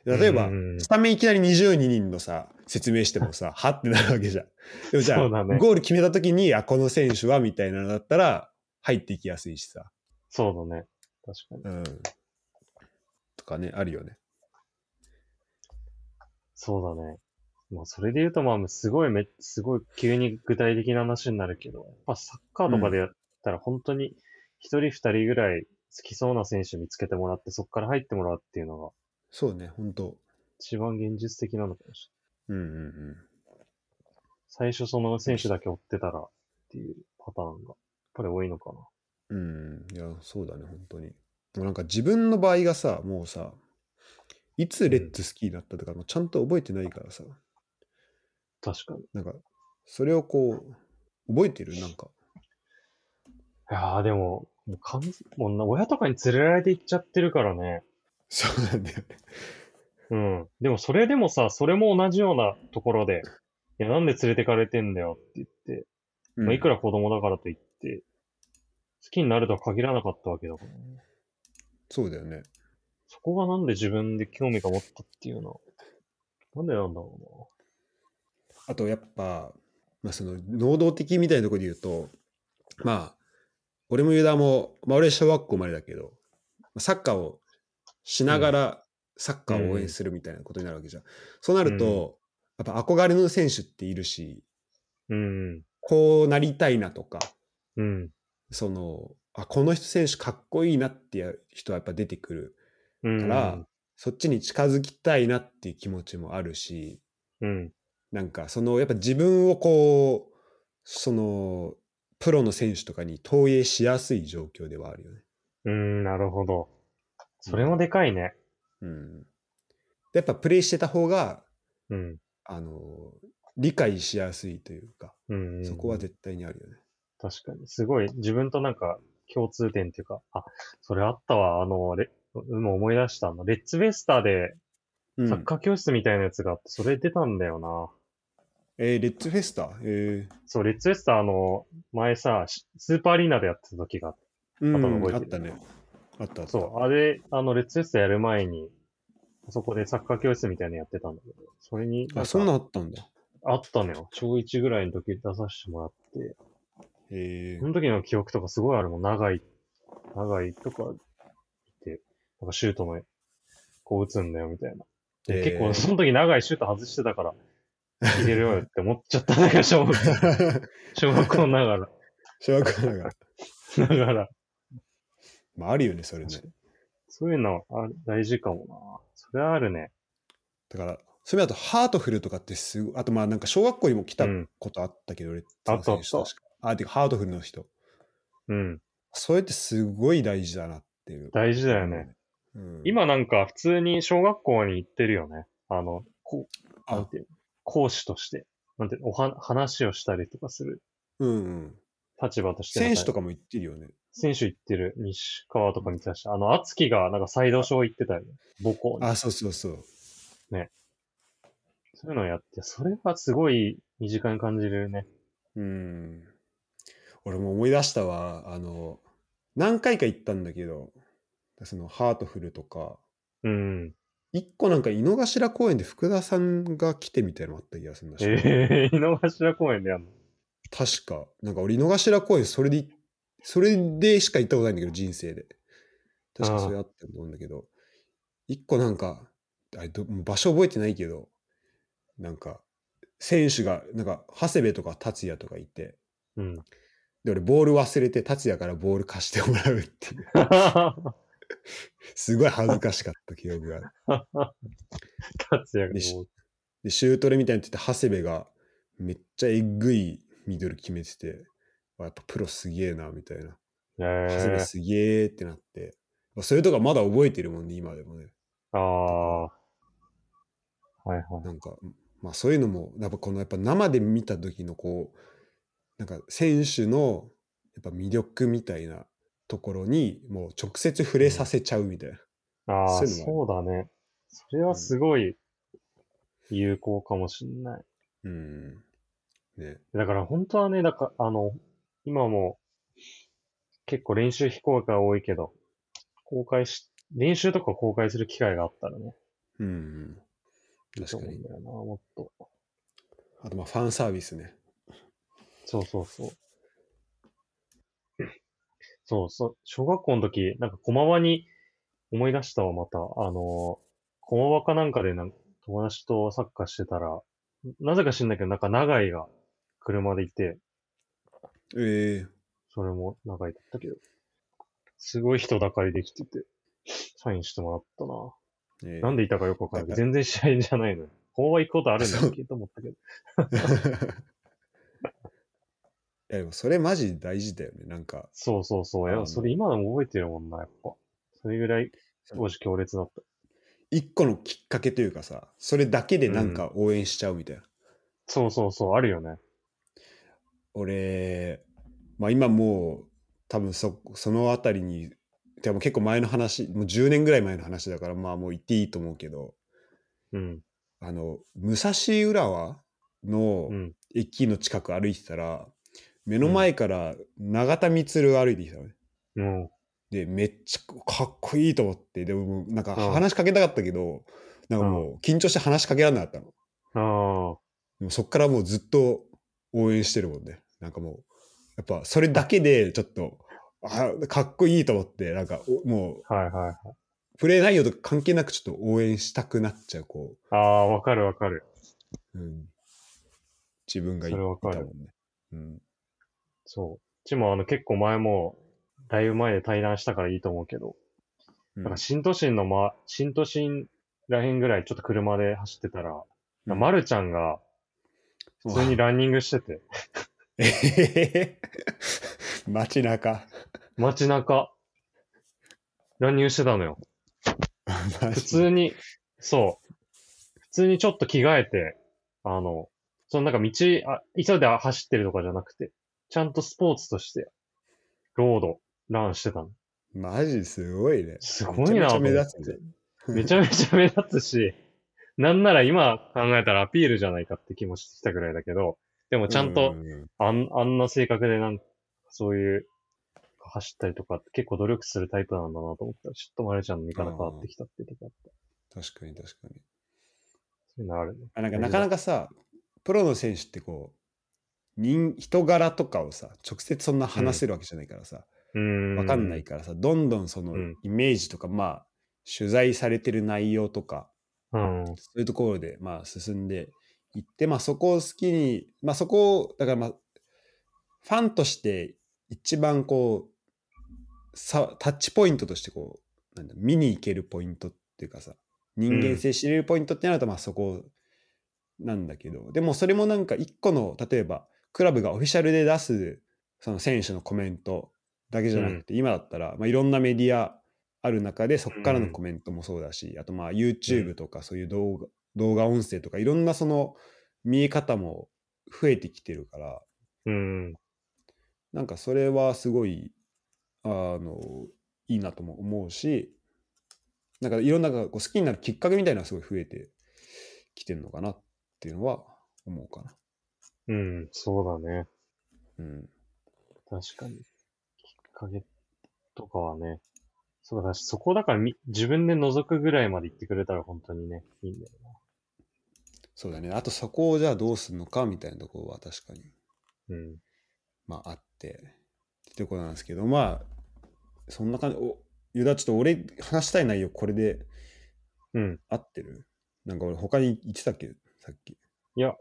例えばうん、スタメンいきなり22人のさ、説明してもさ、はってなるわけじゃん。でもじゃあ、ねゴール決めた時に、あ、この選手はみたいなのだったら、入っていきやすいしさ。そうだね。確かに。うん。とかね、あるよね。そうだね。まあ、それで言うと、まあ、すごいめ、すごい急に具体的な話になるけど、やっぱサッカーとかでやったら本当に一人二人ぐらい好きそうな選手見つけてもらって、そこから入ってもらうっていうのがそうね、本当一番現実的なのかもしれない。うんうんうん。最初その選手だけ追ってたらっていうパターンが、やっぱり多いのかな。うん、いや、そうだね、本当に。もうなんか自分の場合がさ、もうさ、いつレッツ好きになったとか、もうちゃんと覚えてないからさ、確かに。なんか、それをこう、覚えてる？なんか。いやーでも、もう完全もうな親とかに連れられて行っちゃってるからね。そうなんだよね。うん。でもそれでもさ、それも同じようなところで、いや、なんで連れてかれてんだよって言って、まあ、いくらら子供だからといって、好きになるとは限らなかったわけだからね。そうだよね。そこがなんで自分で興味が持ったっていうの？は、なんでなんだろあとやっぱ、まあ、その能動的みたいなところで言うとまあ俺もユダも、まあ、俺小学校までだけどサッカーをしながらサッカーを応援するみたいなことになるわけじゃん。そうなると、やっぱ憧れの選手っているしうん。こうなりたいなとかうん。そのあこの人選手かっこいいなっていう人はやっぱ出てくるうん。から、そっちに近づきたいなっていう気持ちもあるしうん。なんかそのやっぱ自分をこうそのプロの選手とかに投影しやすい状況ではあるよね。うん、なるほど。それもでかいね。うん、でやっぱプレイしてた方がうん。あの理解しやすいというか、うん。そこは絶対にあるよね。確かに。すごい、自分となんか共通点っていうか、あ、それあったわ。あの、レ今思い出したの。レッツベスターでうんサッカー教室みたいなやつがあって、それ出たんだよな。えーレッツフェスタ？えそう、レッツベスターあの、前さ、しスーパーアリーナでやってた時があってーうん、頭覚えてるあったね。あったあった。そう、あれ、あの、レッツベスターやる前に、あそこでサッカー教室みたいなのやってたんだけど、それにあ、かそんなんあったんだ。あったのよ。小1ぐらいの時出させてもらって、えその時の記憶とかすごいあるもん。長い、長いとか言って、なんかシュートの、こう打つんだよみたいな。結構その時長いシュート外してたから、入れろよって思っちゃった。なんか小学 小学校ながら、小学校だから。ながら。まああるよね、それね。そういうのあ大事かもな。それはあるね。だから、そういう意味だと、ハートフルとかってすごい、あとまあなんか小学校にも来たうんことあったけど、俺、あったあったあ、てかハートフルの人。うん。それってすごい大事だなっていう。大事だよね。うん、今なんか普通に小学校に行ってるよね。あの、こう、なんあ、ていうの？講師として。なんておは話をしたりとかするうんうん。立場として。選手とかも言ってるよね。選手行ってる西川とか見てたし、あの、敦樹がなんかサイドショー行ってたよね。母校に。あ、そうそうそう。そういうのをやって、それはすごい身近に感じるね。うん。俺も思い出したわ。あの、何回か行ったんだけど、そのハートフルとか、うん。一個なんか井の頭公園で福田さんが来てみたいなのあった気がするんだし、ええー、井の頭公園でやんの？確か。なんか俺井の頭公園それで、それでしか行ったことないんだけど、人生で。確かそれあったと思うんだけど、一個なんか、あれど場所覚えてないけど、なんか、選手が、なんか、長谷部とか達也とかいて、うん。で、俺ボール忘れて達也からボール貸してもらうっていう、すごい恥ずかしかった記憶がある。達也がでシュートレみたいに言ってて、長谷部がめっちゃえぐいミドル決めてて、あやっぱプロすげえな、みたいな。長谷え部すげえってなって、まあ、それとかまだ覚えてるもんね、今でもね。ー、ああ。はいはい。なんか、まあそういうのも、やっぱこのやっぱ生で見た時のこう、なんか選手のやっぱ魅力みたいなところにもう直接触れさせちゃうみたいな。ああ、そういうのそうだね。それはすごい有効かもしんない。うん。ね。だから本当はね、だから、あの、今も結構練習非公開多いけど、公開し、練習とか公開する機会があったらね、うん確かに。だよな、もっと。あとまあファンサービスね。そうそうそう。そうそう。小学校の時、なんか駒場に思い出したわ、また。あの、駒場かなんかでなん友達とサッカーしてたら、なぜか知んないけど、なんか長井が車でいて、ええそれも長井だったけど、すごい人だかりできてて、サインしてもらったな。ええなんでいたかよくわかんない。だ全然試合じゃないのよ。駒場行くことあるんだっけと思ったけど。いやでもそれマジ大事だよね。なんか、そうそうそう。いや、それ今でも覚えてるもんな、やっぱ。それぐらい当時強烈だった。一個のきっかけというかさ、それだけでなんか応援しちゃうみたいな。そうそうそう、あるよね。俺、まあ今もう多分そそのあたりに、でも結構前の話、もう10年ぐらい前の話だから、まあもう言っていいと思うけど、うん。あの、武蔵浦和のうん。駅の近く歩いてたら、目の前から永田満歩いてきたのね。もで、めっちゃかっこいいと思って、でもなんかうん話しかけたかったけど、なんかもう緊張して話しかけられなかったの。う、あでもそっからもうずっと応援してるもんね。なんかもう、やっぱそれだけでちょっと、あかっこいいと思って、なんかおもあ、はいはいはい。う、プレー内容とか関係なくちょっと応援したくなっちゃう、こああ、わかるわかる。う、うん、自分がいたもんね。うん。そう。うちもあの結構前も、だいぶ前で対談したからいいと思うけど、うんなんか新都心のま、新都心らへんぐらいちょっと車で走ってたら、うんまるちゃんが普通にランニングしてて、えへへへ街中。街中、ランニングしてたのよ。普普通に、そう。普通にちょっと着替えて、あの、そのなんか道、あ、急いで走ってるとかじゃなくて、ちゃんとスポーツとして、ロード、ランしてたの。マジすごいね。すごいなめちゃめちゃ目立つね。めちゃめちゃ目立つし、なんなら今考えたらアピールじゃないかって気もしたぐらいだけど、でもちゃんと、あんあんな性格でなんか、そういう、走ったりとかって結構努力するタイプなんだなと思ったら、ちょっとまるちゃんの見方変わってきたっていうとこあった。確かに確かに。そういうのあるね。あなんかなかなかさ、プロの選手ってこう、人人柄とかをさ、直接そんな話せるわけじゃないからさ、うーん。わかんないからさ、どんどんそのうんイメージとか、まあ、取材されてる内容とか、うん。そういうところで、まあ、進んでいって、まあ、そこを好きに、まあ、そこを、だから、まあ、ファンとして一番こう、さタッチポイントとしてこう、なんだ、見に行けるポイントっていうかさ、人間性知れるポイントってなると、まあ、そこなんだけど、でもそれもなんか一個の、例えば、クラブがオフィシャルで出す、その選手のコメントだけじゃなくて、今だったら、まあ、いろんなメディアある中で、そこからのコメントもそうだし、あとまあ YouTube とかそういう動画、動画音声とかいろんなその見え方も増えてきてるから、うん。なんかそれはすごい、あの、いいなとも思うし、なんかいろんなこう好きになるきっかけみたいなのがすごい増えてきてるのかなっていうのは思うかな。うん。そうだね。うん。確かに。きっかけとかはね。そうだし、そこだからみ自分で覗くぐらいまで行ってくれたら本当にね、いいんだよそうだね。あとそこをじゃあどうするのかみたいなところは確かに、な。うん。まああって、ってところなんですけど、まあ、そんな感じ、お、ユダちょっと俺話したい内容これでうん。合ってる？なんか俺他に言ってたっけ？さっき。いや、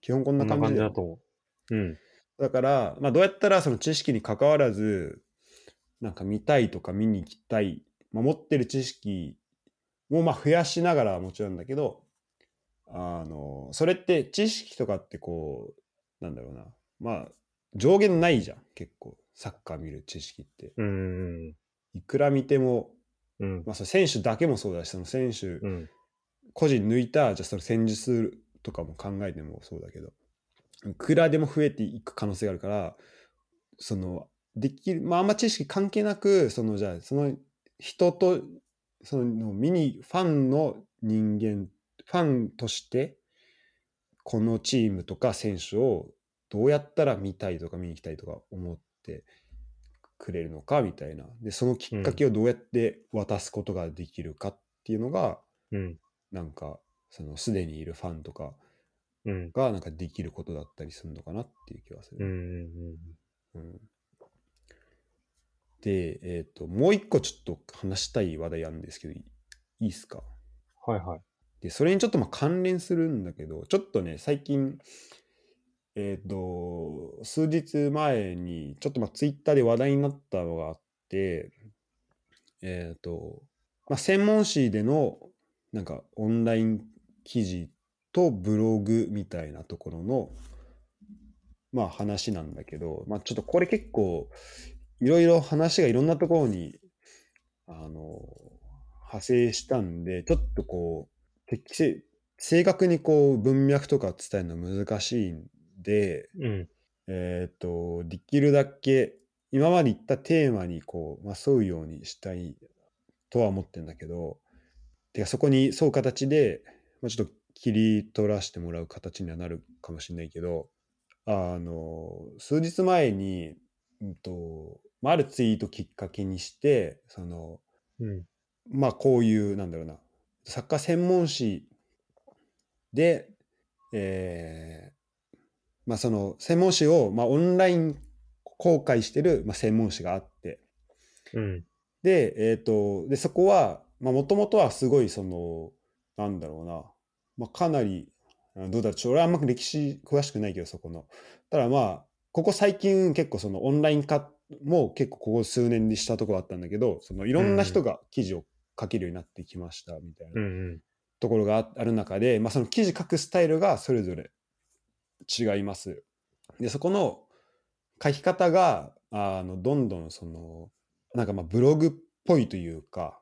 基本こんな感じだと思う。うん。だから、まあ、どうやったらその知識に関わらず、なんか見たいとか見に行きたい、まあ、持ってる知識もまあ増やしながらはもちろんだけど、あの、それって知識とかってこう、なんだろうな、まあ、上限ないじゃん、結構、サッカー見る知識って。うん。いくら見ても、うん。まあ、その選手だけもそうだし、その選手うん。個人抜いた、じゃあその戦術とかも考えてもそうだけど、いくらでも増えていく可能性があるから、その、できる、まああんま知識関係なく、その、じゃあその人と、その見に、ファンの人間、ファンとして、このチームとか選手をどうやったら見たいとか見に行きたいとか思ってくれるのかみたいな。で、そのきっかけをどうやって渡すことができるかっていうのが、うん。なんかそのすでにいるファンとかうん。がなんかできることだったりするのかなっていう気がすうん。うる。ん。うんで、えっ、と、もう一個ちょっと話したい話題あるんですけど、いいいですか？はいはい。で、それにちょっとまあ関連するんだけど、ちょっとね、最近、えっ、と、数日前に、ちょっとまあツイッターで話題になったのがあって、えっ、と、まあ、専門誌での、なんかオンライン記事とブログみたいなところの、まあ話なんだけど、まあちょっとこれ結構、いろいろ話がいろんなところに、あの、派生したんで、ちょっとこう、適正、正確にこう文脈とか伝えるのは難しいんで、うん。えっ、と、できるだけ、今まで言ったテーマにこう、まあ、沿うようにしたいとは思ってんだけど、てかそこに沿う形で、まあ、ちょっと切り取らせてもらう形にはなるかもしれないけど、あの、数日前に、うんと、まあ、あるツイートきっかけにして、その、うん。まあこういう、なんだろうな、サッカー専門誌で、えーまあその専門誌を、まあ、オンライン公開してる、まあ、専門誌があって、うん。で、えっ、と、で、そこは、まあもともとはすごいその、なんだろうな、まあかなり、あどうだろう、ちょ俺はあんま歴史詳しくないけど、そこの。ただまあ、ここ最近結構そのオンライン化も結構ここ数年にしたところあったんだけど、そのいろんな人が記事を書けるようになってきましたみたいなうん。ところがあある中で、まあその記事書くスタイルがそれぞれ違います。で、そこの書き方が、あの、どんどんその、なんかまあブログっぽいというか、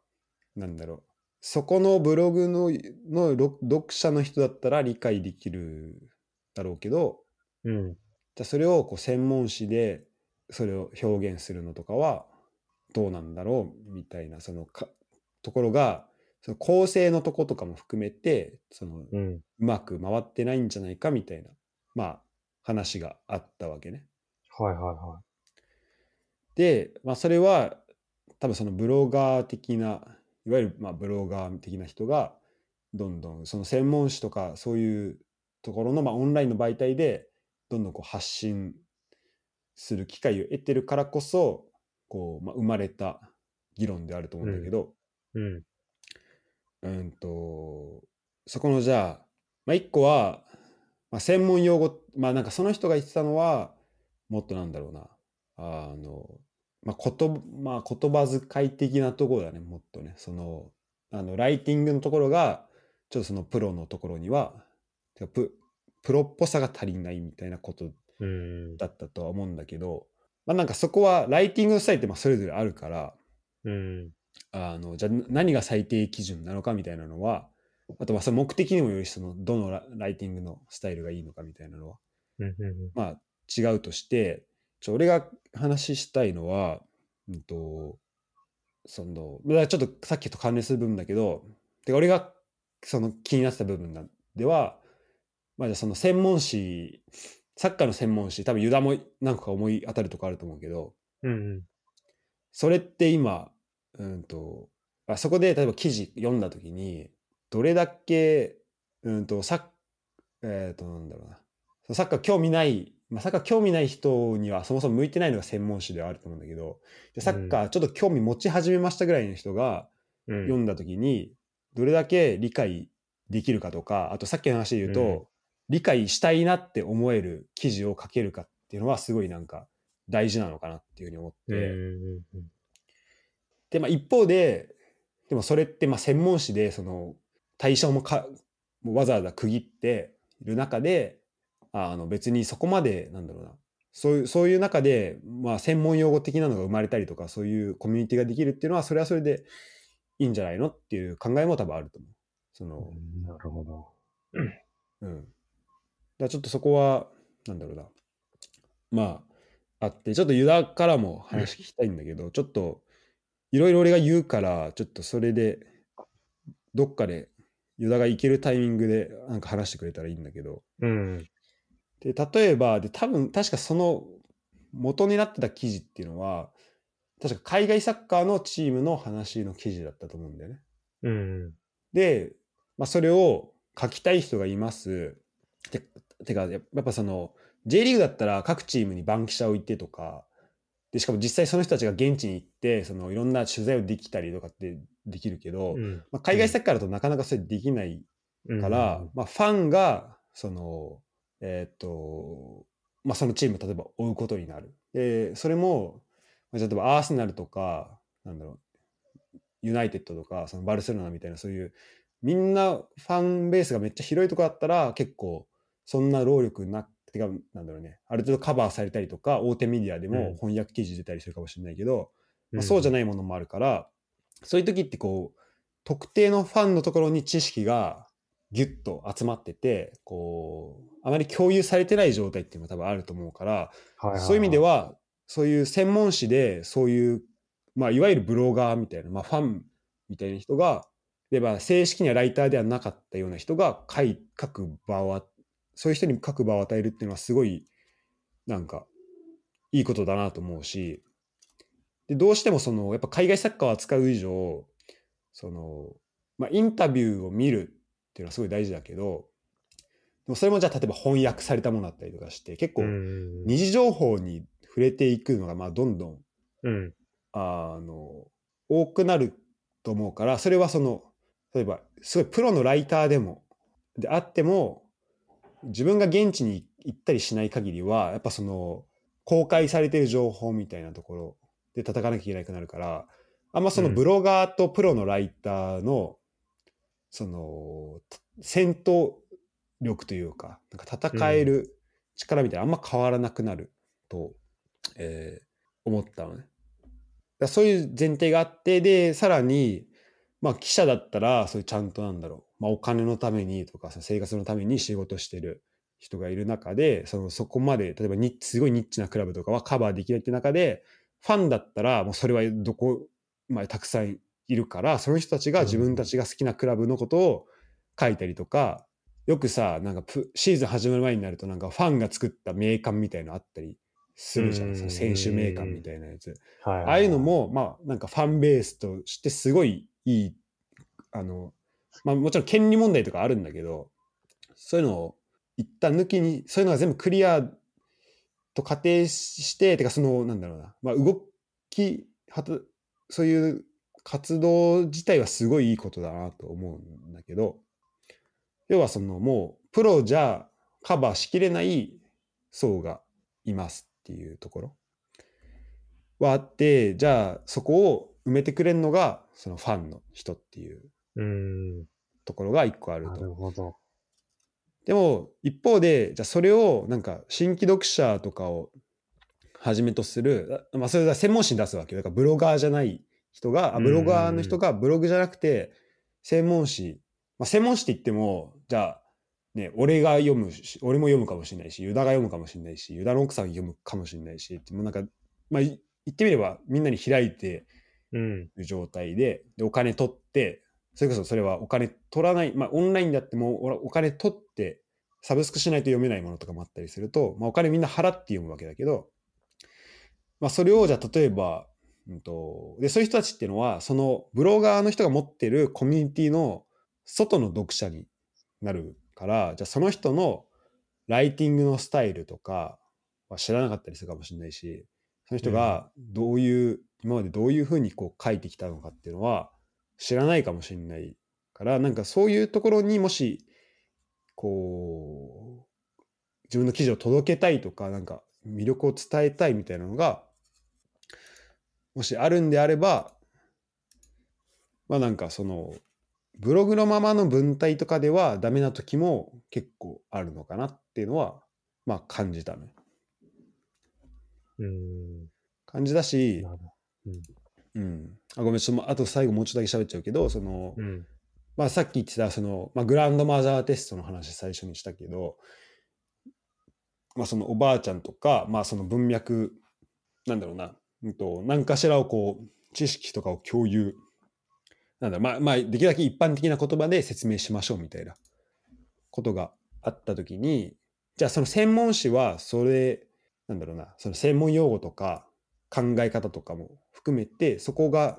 なんだろう。そこのブログののろ読者の人だったら理解できるだろうけど、うん。じゃあそれをこう専門誌でそれを表現するのとかはどうなんだろうみたいなそのかところがその構成のとことかも含めてそのううん。まく回ってないんじゃないかみたいなまあ話があったわけね。はいはいはで、まあ、それは多分そのブロガー的ないわゆるまあブロガー的な人がどんどんその専門誌とかそういうところのまあオンラインの媒体でどんどんこう発信する機会を得てるからこそこう、まあ、生まれた議論であると思うんだけど、い。うん。うんと、そこのじゃあ、まあ、一個は、まあ、専門用語、まあなんかその人が言ってたのは、もっとなんだろうな、あの、まあ言まあ、言葉遣い的なところだね、もっとね。その、あの、ライティングのところが、ちょっとそのプロのところには、てかププロっぽさが足りないみたいなことうん。だったとは思うんだけど、まあなんかそこはライティングのスタイルってまあそれぞれあるから、うん。あのじゃあ何が最低基準なのかみたいなのはあとはその目的にもよるしそのどのラライティングのスタイルがいいのかみたいなのはうん。うん。まあ違うとしてちょ俺が話したいのは、うんとそのちょっとさっきと関連する部分だけどてか俺がその気になってた部分なんでは、まあ、じゃあその専門誌サッカーの専門誌多分ユダも何個か思い当たるとこあると思うけどうん。それって今、うんと、あそこで例えば記事読んだときに、どれだけ、うんと、サッ、えっ、と、なんだろうな。サッカー興味ない、まあ、サッカー興味ない人にはそもそも向いてないのが専門誌ではあると思うんだけど、でサッカーちょっと興味持ち始めましたぐらいの人がうん。読んだときに、どれだけ理解できるかとか、あとさっきの話で言うと、うん理解したいなって思える記事を書けるかっていうのはすごいなんか大事なのかなっていうふうに思って、うん。で、まあ、一方で、でもそれってまあ専門誌でその対象もかわざわざ区切っている中で、あの別にそこまで、なんだろうな、そういうそういう中で、まあ、専門用語的なのが生まれたりとか、そういうコミュニティができるっていうのは、それはそれでいいんじゃないのっていう考えも多分あると思う。その、なるほど。うん。だからちょっとそこは、なんだろうな。まあ、あって、ちょっとユダからも話聞きたいんだけど、ちょっと、いろいろ俺が言うから、ちょっとそれで、どっかで、ユダが行けるタイミングで、なんか話してくれたらいいんだけど、うん。で、例えば、で、多分、確かその元になってた記事っていうのは、確か海外サッカーのチームの話の記事だったと思うんだよね。うん。で、まあ、それを書きたい人がいます。ててか、やっぱその、J リーグだったら各チームに番記者を置いてとか、で、しかも実際その人たちが現地に行って、そのいろんな取材をできたりとかってできるけど、うん。まあ、海外サッカーだとなかなかそれできないうんから、まあ、ファンが、その、えーっと、まあ、そのチームを例えば追うことになる。で、それも、まあ例えばアーセナルとか、なんだろう、ユナイテッドとか、そのバルセロナみたいな、そういう、みんなファンベースがめっちゃ広いとこだったら、結構、そんな労力なくてか、なんだろうね、ある程度カバーされたりとか、大手メディアでうん。も翻訳記事出たりするかもしれないけど、まあ、ん。そうじゃないものもあるから、そういう時ってこう、特定のファンのところに知識がギュッと集まっててこうあまり共有されてない状態っていうのが多分あると思うから、はいはいはい。そういう意味ではそういう専門誌でそういう、まあ、いわゆるブロガーみたいな、まあ、ファンみたいな人がで、まあ、正式にはライターではなかったような人が書く場をあそういう人に書く場を与えるっていうのはすごいなんかいいことだなと思うしでどうしてもそのやっぱ海外作家を扱う以上その、まあ、インタビューを見るっていうのはすごい大事だけどでもそれもじゃあ例えば翻訳されたものだったりとかして結構うん二次情報に触れていくのがまあどんどんうん。あの多くなると思うからそれはその例えばすごいプロのライターでもであっても自分が現地に行ったりしない限りはやっぱその公開されてる情報みたいなところで叩かなきゃいけなくなるからあんまそのうんブロガーとプロのライターの、その戦闘力というかなんか戦える力みたいなあんま変わらなくなると、えー思ったのね。そういう前提があってでさらに、まあ、記者だったらそういうちゃんとなんだろう、まあ、お金のためにとか生活のために仕事してる人がいる中でそのそこまで例えばニッすごいニッチなクラブとかはカバーできないって中でファンだったらもうそれはどこ、まあ、たくさんいるからその人たちが自分たちが好きなクラブのことを書いたりとか、よくさなんかプシーズン始まる前になるとなんかファンが作った名鑑みたいのあったりするじゃうんん。その選手名鑑みたいなやつ。はいはいはい。ああいうの、も、まあ、なんかファンベースとしてすごいいい、あの、まあもちろん権利問題とかあるんだけど、そういうのを一旦抜きに、そういうのが全部クリアと仮定して、てかその、なんだろうな、まあ動き、はたそういう活動自体はすごいいいことだなと思うんだけど、要はそのもうプロじゃカバーしきれない層がいますっていうところ。はあってじゃあそこを埋めてくれるのがそのファンの人っていううん。ところが一個あるなと。るほど。でも一方でじゃあそれをなんか新規読者とかをはじめとする、あまあ、それは専門誌に出すわけよだからブロガーじゃない人があブロガーの人がブログじゃなくて専門誌、まあ、専門誌って言ってもじゃあね俺が読むし俺も読むかもしれないしユダが読むかもしれないしユダの奥さん読むかもしれないしもうなんか、まあ、い言ってみればみんなに開いてうん。る状態ででお金取ってそれこそそれはお金取らない、まあ、オンラインだってもおお金取ってサブスクしないと読めないものとかもあったりすると、まあ、お金みんな払って読むわけだけど、まあ、それをじゃあ例えば、うん、とでそういう人たちっていうのはそのブロガーの人が持ってるコミュニティの外の読者になるからじゃあその人のライティングのスタイルとかは知らなかったりするかもしれないしその人がどういう、今までどういうふうにこう書いてきたのかっていうのは知らないかもしれないからなんかそういうところにもしこう自分の記事を届けたいとかなんか魅力を伝えたいみたいなのがもしあるんであればまあなんかそのブログのままの文体とかではダメな時も結構あるのかなっていうのはまあ感じたねうん。感じだし。うん。あごめんちょっとあと最後もうちょっとだけ喋っちゃうけどその、うん。まあ、さっき言ってたその、まあ、グランドマザーテストの話最初にしたけど、まあ、そのおばあちゃんとか、まあ、その文脈なんだろうな、うん、と何かしらをこう知識とかを共有。なんだまあ、まあ、できるだけ一般的な言葉で説明しましょうみたいなことがあった時にじゃあその専門誌はそれなんだろうなその専門用語とか考え方とかも含めてそこが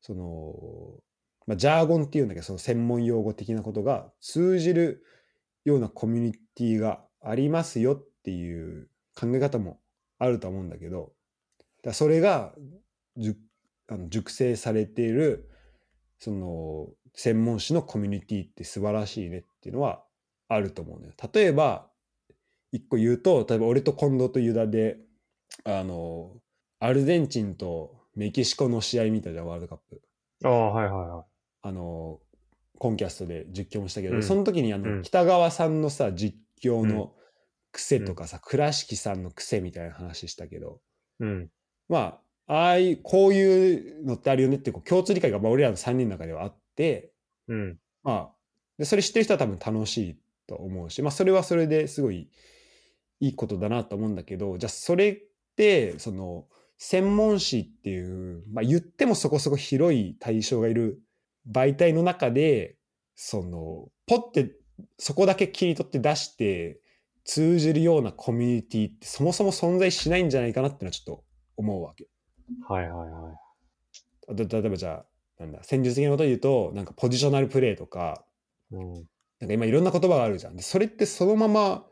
そのまあ、ジャーゴンっていうんだけどその専門用語的なことが通じるようなコミュニティがありますよっていう考え方もあると思うんだけどだそれがあの熟成されているその専門誌のコミュニティって素晴らしいねっていうのはあると思うのよ。例えば一個言うと例えば俺と近藤とユダであのアルゼンチンとメキシコの試合見たじゃんワールドカップ。ああ、はいはいはい。あのコンキャストで実況もしたけど、うんその時にあの、うん北川さんのさ実況うんの癖とかさ、倉敷さんの癖みたいな話したけどうん。まあああいうこういうのってあるよねってこう共通理解がまあ俺らの3人の中ではあってうん。まあで、それ知ってる人は多分楽しいと思うし、まあそれはそれですごいいいことだなと思うんだけど、じゃあそれって、その、専門誌っていう、まあ言ってもそこそこ広い対象がいる媒体の中で、その、ポッてそこだけ切り取って出して通じるようなコミュニティってそもそも存在しないんじゃないかなっていうのはちょっと思うわけ。はいはいはい。例えばじゃあ、なんだ、戦術的なことで言うと、なんかポジショナルプレーとか、うん。なんか今いろんな言葉があるじゃん。でそれってそのまま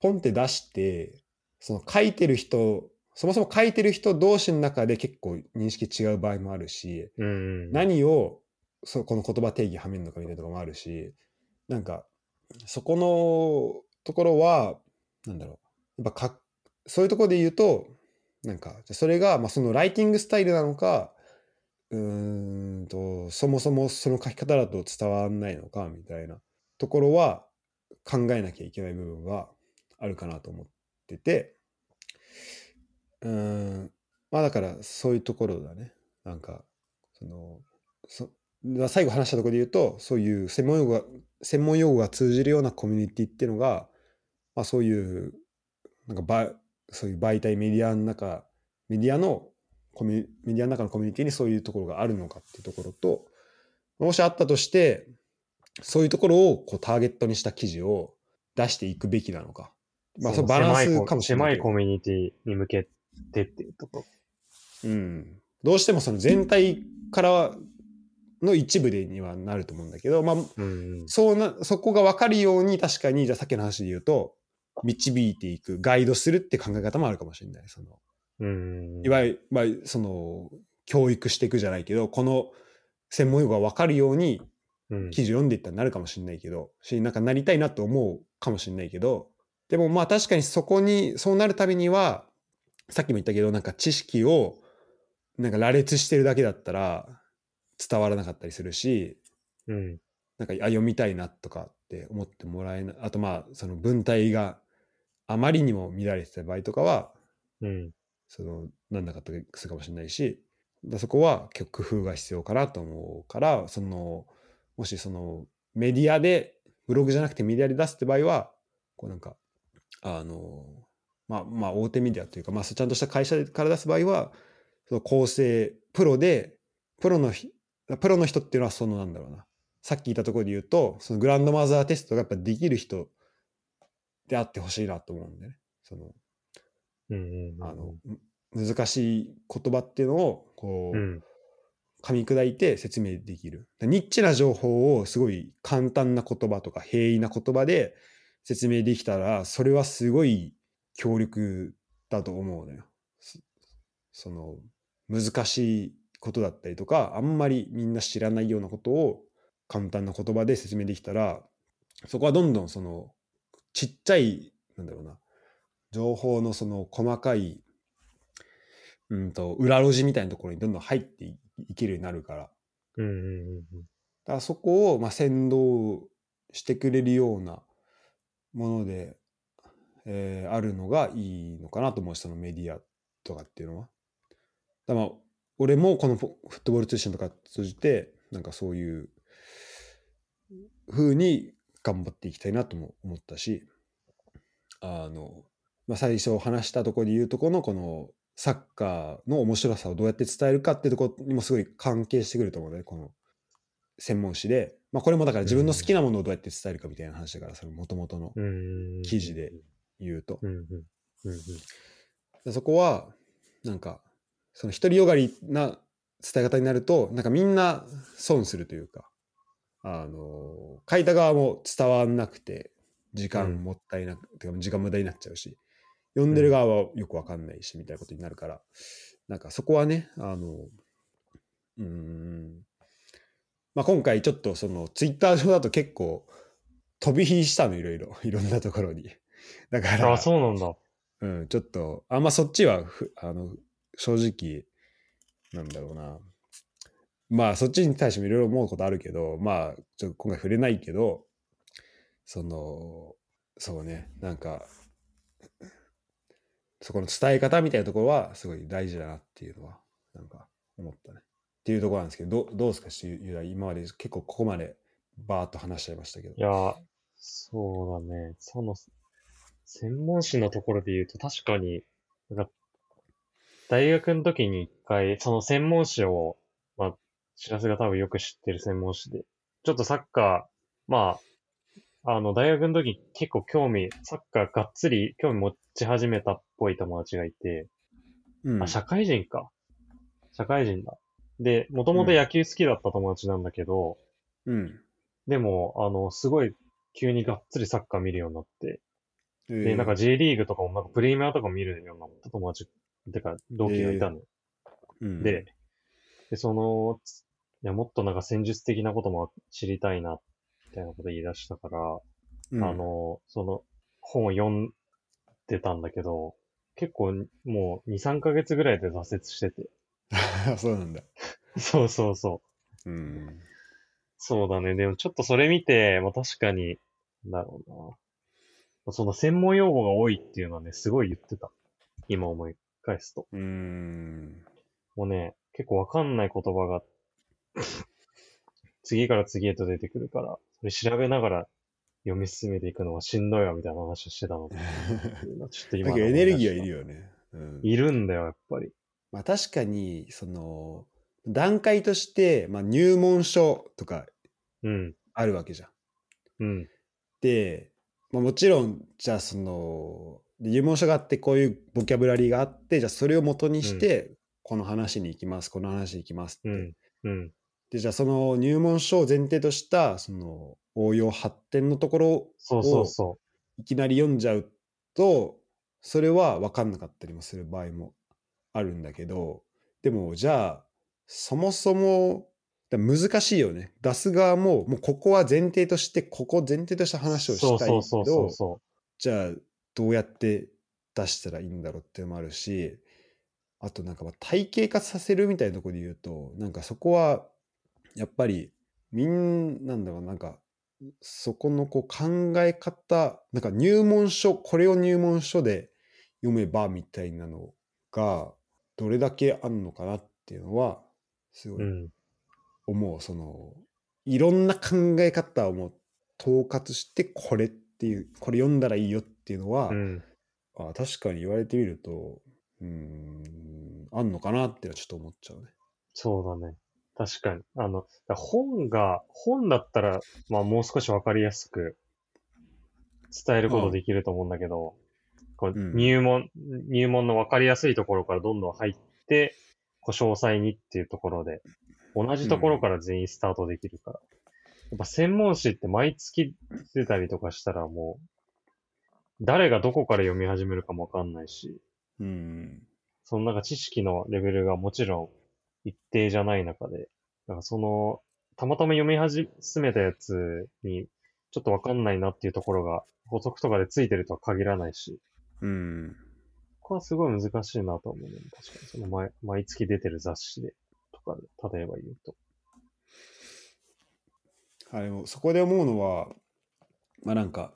ポンって出して、その書いてる人、そもそも書いてる人同士の中で結構認識違う場合もあるし、うんうん。何をそこの言葉定義はめるのかみたいなところもあるし、なんかそこのところは、なんだろう、やっぱかそういうところで言うと、なんかそれがまあそのライティングスタイルなのか、うーんと、そもそもその書き方だと伝わらないのかみたいなところは考えなきゃいけない部分はあるかなと思ってて、うーん、まあだからそういうところだね。なんか、その、そまあ最後話したところで言うと、そういう専門用語が、専門用語が通じるようなコミュニティっていうのが、まあそういう、なんかば、そういう媒体メディアの中、メディアのコミュメディアの中のコミュニティにそういうところがあるのかっていうところと、もしあったとして、そういうところをこうターゲットにした記事を出していくべきなのか。まあ、そそののバランスかもしれない。狭いコミュニティに向けてっていうとこうん。どうしてもその全体からの一部でにはなると思うんだけど、まあ、ろ。うんうん。そうな、そこが分かるように確かに、じゃあさっきの話で言うと、導いていく、ガイドするって考え方もあるかもしれない。その、うんうん。いわゆる、まあ、その、教育していくじゃないけど、この専門用語が分かるようにうん記事を読んでいったらなるかもしれないけど、し、なんかなりたいなと思うかもしれないけど、でもまあ確かにそこに、そうなるためには、さっきも言ったけど、なんか知識を、なんか羅列してるだけだったら伝わらなかったりするし、うん。なんか、あ、読みたいなとかって思ってもらえない。あとまあ、その文体があまりにも見られてた場合とかは、うん。その、なんなかったりするかもしれないし、だそこは結構工夫が必要かなと思うから、その、もしそのメディアで、ブログじゃなくてメディアで出すって場合は、こうなんか、あの、まあ、まあ、大手メディアというか、まあ、ちゃんとした会社から出す場合は、その構成、プロで、プロのひ、プロの人っていうのはそのなんだろうな。さっき言ったところで言うと、そのグランドマザーテストがやっぱできる人であってほしいなと思うんでね。その、うんうん。あの、む難しい言葉っていうのを、こう、うん。噛み砕いて説明できる。ニッチな情報をすごい簡単な言葉とか平易な言葉で説明できたら、それはすごい強力だと思うのよ。そその、難しいことだったりとか、あんまりみんな知らないようなことを簡単な言葉で説明できたら、そこはどんどんその、ちっちゃい、なんだろうな、情報のその細かい、うんと、裏路地みたいなところにどんどん入っていいけるようになるから。うんうんうんだからそこを、まあ、先導してくれるようなもので、えーあるのがいいのかなと思うし、そのメディアとかっていうのは。だまあ、俺もこのフットボール通信とか通じて、なんかそういう風に頑張っていきたいなとも思ったし、あの、まあ、最初話したところで言うとこのこのサッカーの面白さをどうやって伝えるかっていうところにもすごい関係してくると思うね、この専門誌で。まあこれもだから自分の好きなものをどうやって伝えるかみたいな話だから、その元々のうん。うん。記事で言うと。うんうん。うんうん。でそこは、なんか、その独りよがりな伝え方になると、なんかみんな損するというか、あの、書いた側も伝わんなくて、時間もったいなく、てか時間無駄になっちゃうし、読んでる側はよくわかんないし、みたいなことになるから、なんかそこはね、あの、うーん、まあ今回ちょっとそのツイッター上だと結構飛び火したのいろいろ、いろんなところに。だから、あ、そうなんだ。うん、ちょっと、あんまそっちはふ、あの、正直、なんだろうな。まあ、そっちに対してもいろいろ思うことあるけど、まあ、ちょっと今回触れないけど、その、そうね、なんか、そこの伝え方みたいなところは、すごい大事だなっていうのは、なんか、思ったね。っていうところなんですけど、どどうですか、しゆうだい今まで結構ここまでバーっと話しちゃいましたけどい。や、そうだね。その、専門誌のところで言うと確かに、なんか、大学の時に一回、その専門誌を、まあ、知らせが多分よく知ってる専門誌で、ちょっとサッカー、まあ、あの、大学の時結構興味、サッカーがっつり興味持ち始めたっぽい友達がいて、うんあ、社会人か。社会人だ。で、もともと野球好きだった友達なんだけど、うん。でも、あの、すごい急にがっつりサッカー見るようになって、で、えーなんか J リーグとかもなんかプレミアとか見るようにな友達、てか同期がいたの。うんで、で、その、いや、もっとなんか戦術的なことも知りたいな、みたいなこと言い出したから、うんあの、その本を読んでたんだけど、結構もう2、3ヶ月ぐらいで挫折してて。そうなんだ。そうそうそう。うん。そうだね。でもちょっとそれ見て、まあ確かに、なんだろうな。その専門用語が多いっていうのはね、すごい言ってた。今思い返すと。うん。もうね、結構わかんない言葉が、次から次へと出てくるから、それ調べながら読み進めていくのはしんどいわ、みたいな話をしてたの。ちょっと今だけどエネルギーはいよ。るよね。うん、いるんだよ、やっぱり。まあ確かに、その、段階として、まあ、入門書とかうん。あるわけじゃん。うん。で、まあ、もちろん、じゃあその、で入門書があって、こういうボキャブラリーがあって、じゃあそれを元にして、この話に行きます、この話に行きますって。うん。うん。で、じゃあその入門書を前提とした、その応用発展のところをそうそうそいきなり読んじゃうと、それは分かんなかったりもする場合もあるんだけど、でもじゃあ、そもそも、だ難しいよね。出す側も、もうここは前提として、ここ前提としたう。話をしたいけど、そじゃあどうやって出したらいいんだろうっていうのもあるし、あとなんかまあ体系化させるみたいなところで言うと、なんかそこは、やっぱり、みんなんだろう、なんか、そこのこう考え方、なんか入門書、これを入門書で読めばみたいなのが、どれだけあるのかなっていうのは、すごう。ういん。思う。その、いろんな考え方をもう統括して、これっていう、これ読んだらいいよっていうのは、うん。あ確かに言われてみると、うーん、あんのかなってちょっと思っちゃうね。そうだね。確かに。あの、本が、本だったら、まあもう少しわかりやすく伝えることできると思うんだけど、こううん入門、入門のわかりやすいところからどんどん入って、こう詳細にっていうところで、同じところから全員スタートできるから。やっぱ専門誌って毎月出たりとかしたらもう、誰がどこから読み始めるかもわかんないし、うん。そのなんか知識のレベルがもちろん一定じゃない中で、なんかその、たまたま読み始めたやつに、ちょっとわかんないなっていうところが補足とかでついてるとは限らないし、うん。ここはすごい難しいなと思うね。確かに。その毎毎月出てる雑誌で、とかで、例えば言うと。あでもそこで思うのは、まあなんか、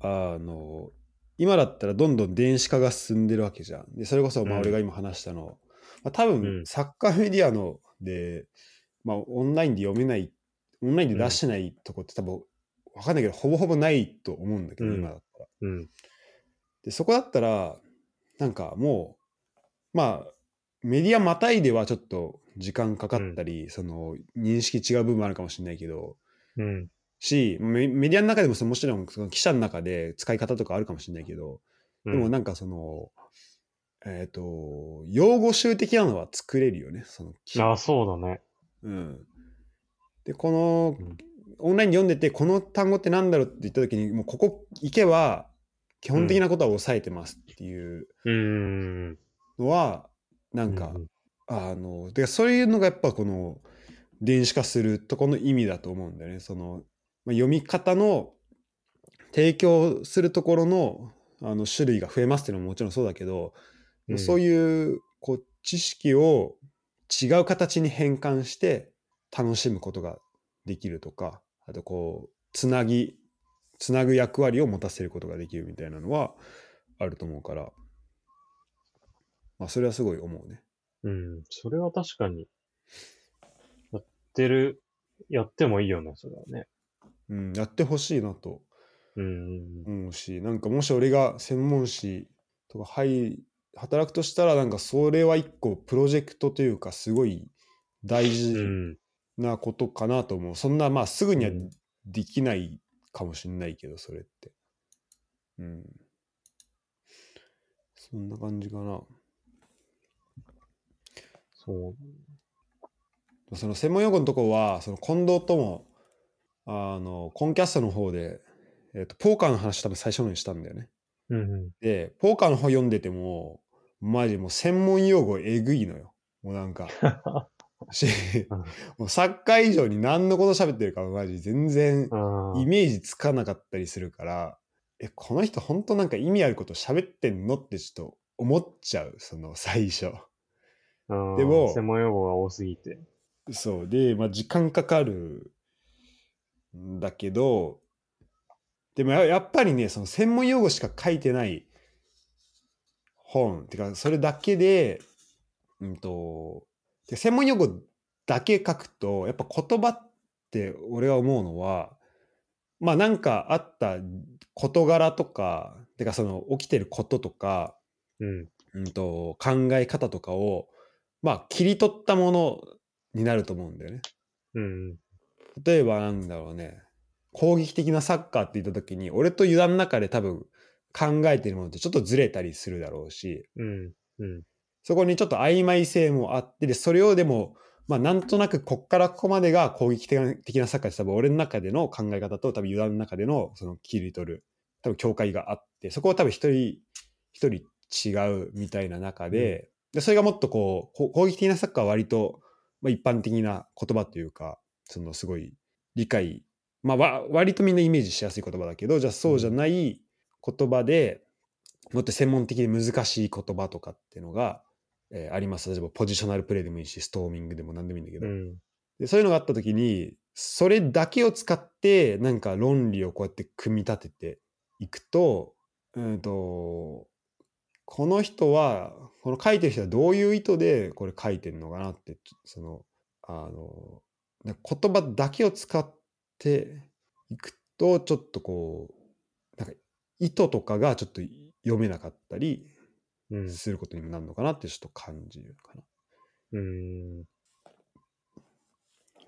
あの、今だったらどんどん電子化が進んでるわけじゃん。で、それこそ、まあうん俺が今話したの、まあ多う分んサッカーメディアので、まあオンラインで読めない、オンラインで出してないとこって多分、わかんないけど、ほぼほぼないと思うんだけど、うん今だったら。うん。で、そこだったら、なんかもう、まあ、メディアまたいではちょっと時間かかったり、その認識違う部分もあるかもしれないけど、うん。しメメディアの中でもそのもちろんその記者の中で使い方とかあるかもしれないけど、うん、でもなんかそのえっ、と用語集的なのは作れるよねその記ああ、そうだね。うん、でこの、うんオンラインで読んでてこの単語ってなんだろうって言った時にもうここ行けば基本的なことは押さえてますっていううーん。のは、なんか、うん。あのでそういうのがやっぱこの電子化するとこの意味だと思うんだよね。そのまあ、読み方の提供するところのあの種類が増えますっていうのももちろんそうだけど、うん。そういうこう知識を違う形に変換して楽しむことができるとかあとこうつなぎつなぐ役割を持たせることができるみたいなのはあると思うから、まあ、それはすごい思うね。うん。それは確かに、やってるやってもいいよね、それはね。うん、やってほしいなとうん。思うし、なんかもし俺が専門誌とか入働くとしたら、なんかそれは一個プロジェクトというか、すごい大う事ん。なことかなと思う。そんな、まあすぐにはうんできないかもしれないけど、それって。うん。そんな感じかな。そう。その専門用語のとこは、その近藤とも、あの、コンキャストの方で、えっ、と、ポーカーの話多分最初のにしたんだよね。うんうん。で、ポーカーの方読んでても、マジもう専門用語えぐいのよ。もうなんか。しうんもうサッカー以上に何のこと喋ってるかマジ全然あイメージつかなかったりするから、え、この人本当なんか意味あること喋ってんのってちょっと思っちゃう、その最初。あ。でも専門用語が多すぎて。そう。で、まあ時間かかるんだけど、でもややっぱりね、その専門用語しか書いてない本、てかそれだけで、うんと、で専門用語だけ書くと、やっぱ言葉って俺が思うのは、まあなんかあった事柄とか、てかその起きてることとか、うん。うんと考え方とかを、まあ切り取ったものになると思うんだよね。うん。例えばなんだろうね、攻撃的なサッカーって言った時に、俺と油断の中で多分考えてるものってちょっとずれたりするだろうし、うん。うん。そこにちょっと曖昧性もあって、で、それをでも、まあなんとなくこっからここまでが攻撃的な的なサッカーって多分俺の中での考え方と多分油断の中でのその切り取る、多分境界があって、そこは多分一人一人違うみたいな中で、でそれがもっとこう、こ攻撃的なサッカーは割と、まあ、一般的な言葉というか、そのすごい理解、まあわ割とみんなイメージしやすい言葉だけど、じゃあそうじゃない言葉で、もっと専門的で難しい言葉とかっていうのが、えーあります。例えばポジショナルプレイでもいいし、ストーミングでも何でもいいんだけど、うん。でそういうのがあった時に、それだけを使って、なんか論理をこうやって組み立てていくと、うんと、この人は、この書いてる人はどういう意図でこれ書いてるのかなって、その、あの、言葉だけを使っていくと、ちょっとこう、なんか意図とかがちょっと読めなかったりうん。することにもなるのかなってちょっと感じるかな。うん。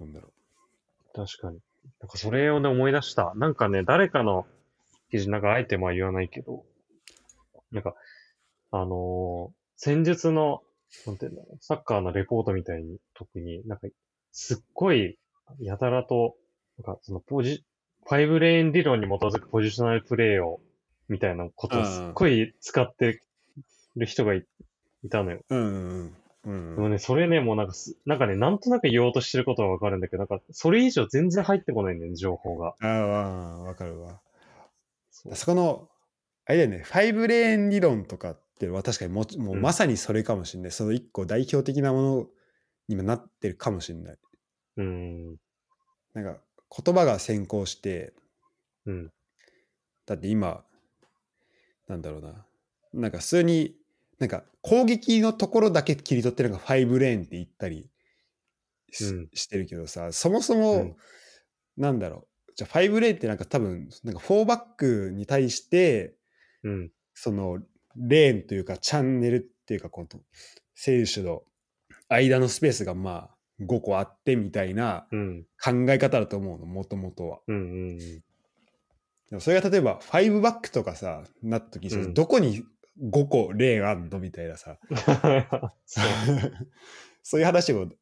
なんだろ確かに。なんかそれをね、思い出した。なんかね、誰かの記事、なんかあえてまあ言わないけど、なんか、あのー戦術の、なんていうんだろう、サッカーのレポートみたいに、特になんか、すっごい、やたらと、なんかそのポジ、ファイブレーン理論に基づくポジショナルプレイを、みたいなことをすっごい使ってる人がいいたのよ。う。うんうんうん。でもね、それね、もうなんかす、なんかね、なんとなく言おうとしてることはわかるんだけど、なんか、それ以上全然入ってこないんだよね、情報が。ああ、わかるわ。そこの、あれだよね、ファイブレーン理論とかっていうのは確かにもうもううんまさにそれかもしれない。その一個代表的なものにもなってるかもしれない。うん。なんか言葉が先行して、うん。だって今、なんだろうな。なんか普通に、なんか攻撃のところだけ切り取ってるのがファイブレーンって言ったりし,、うんしてるけどさ、そもそうもん、なんだろう。じゃあファイブレーンってなんか多分、なんか4バックに対して、うん。そのレーンというかチャンネルっていうかこの選手の間のスペースがまあ5個あってみたいなうん。考え方だと思うのもともとは。うん。うん。でもそれが例えば5バックとかさなった時、うんどこに5個レーンあんのみたいなさ そう。そういう話にも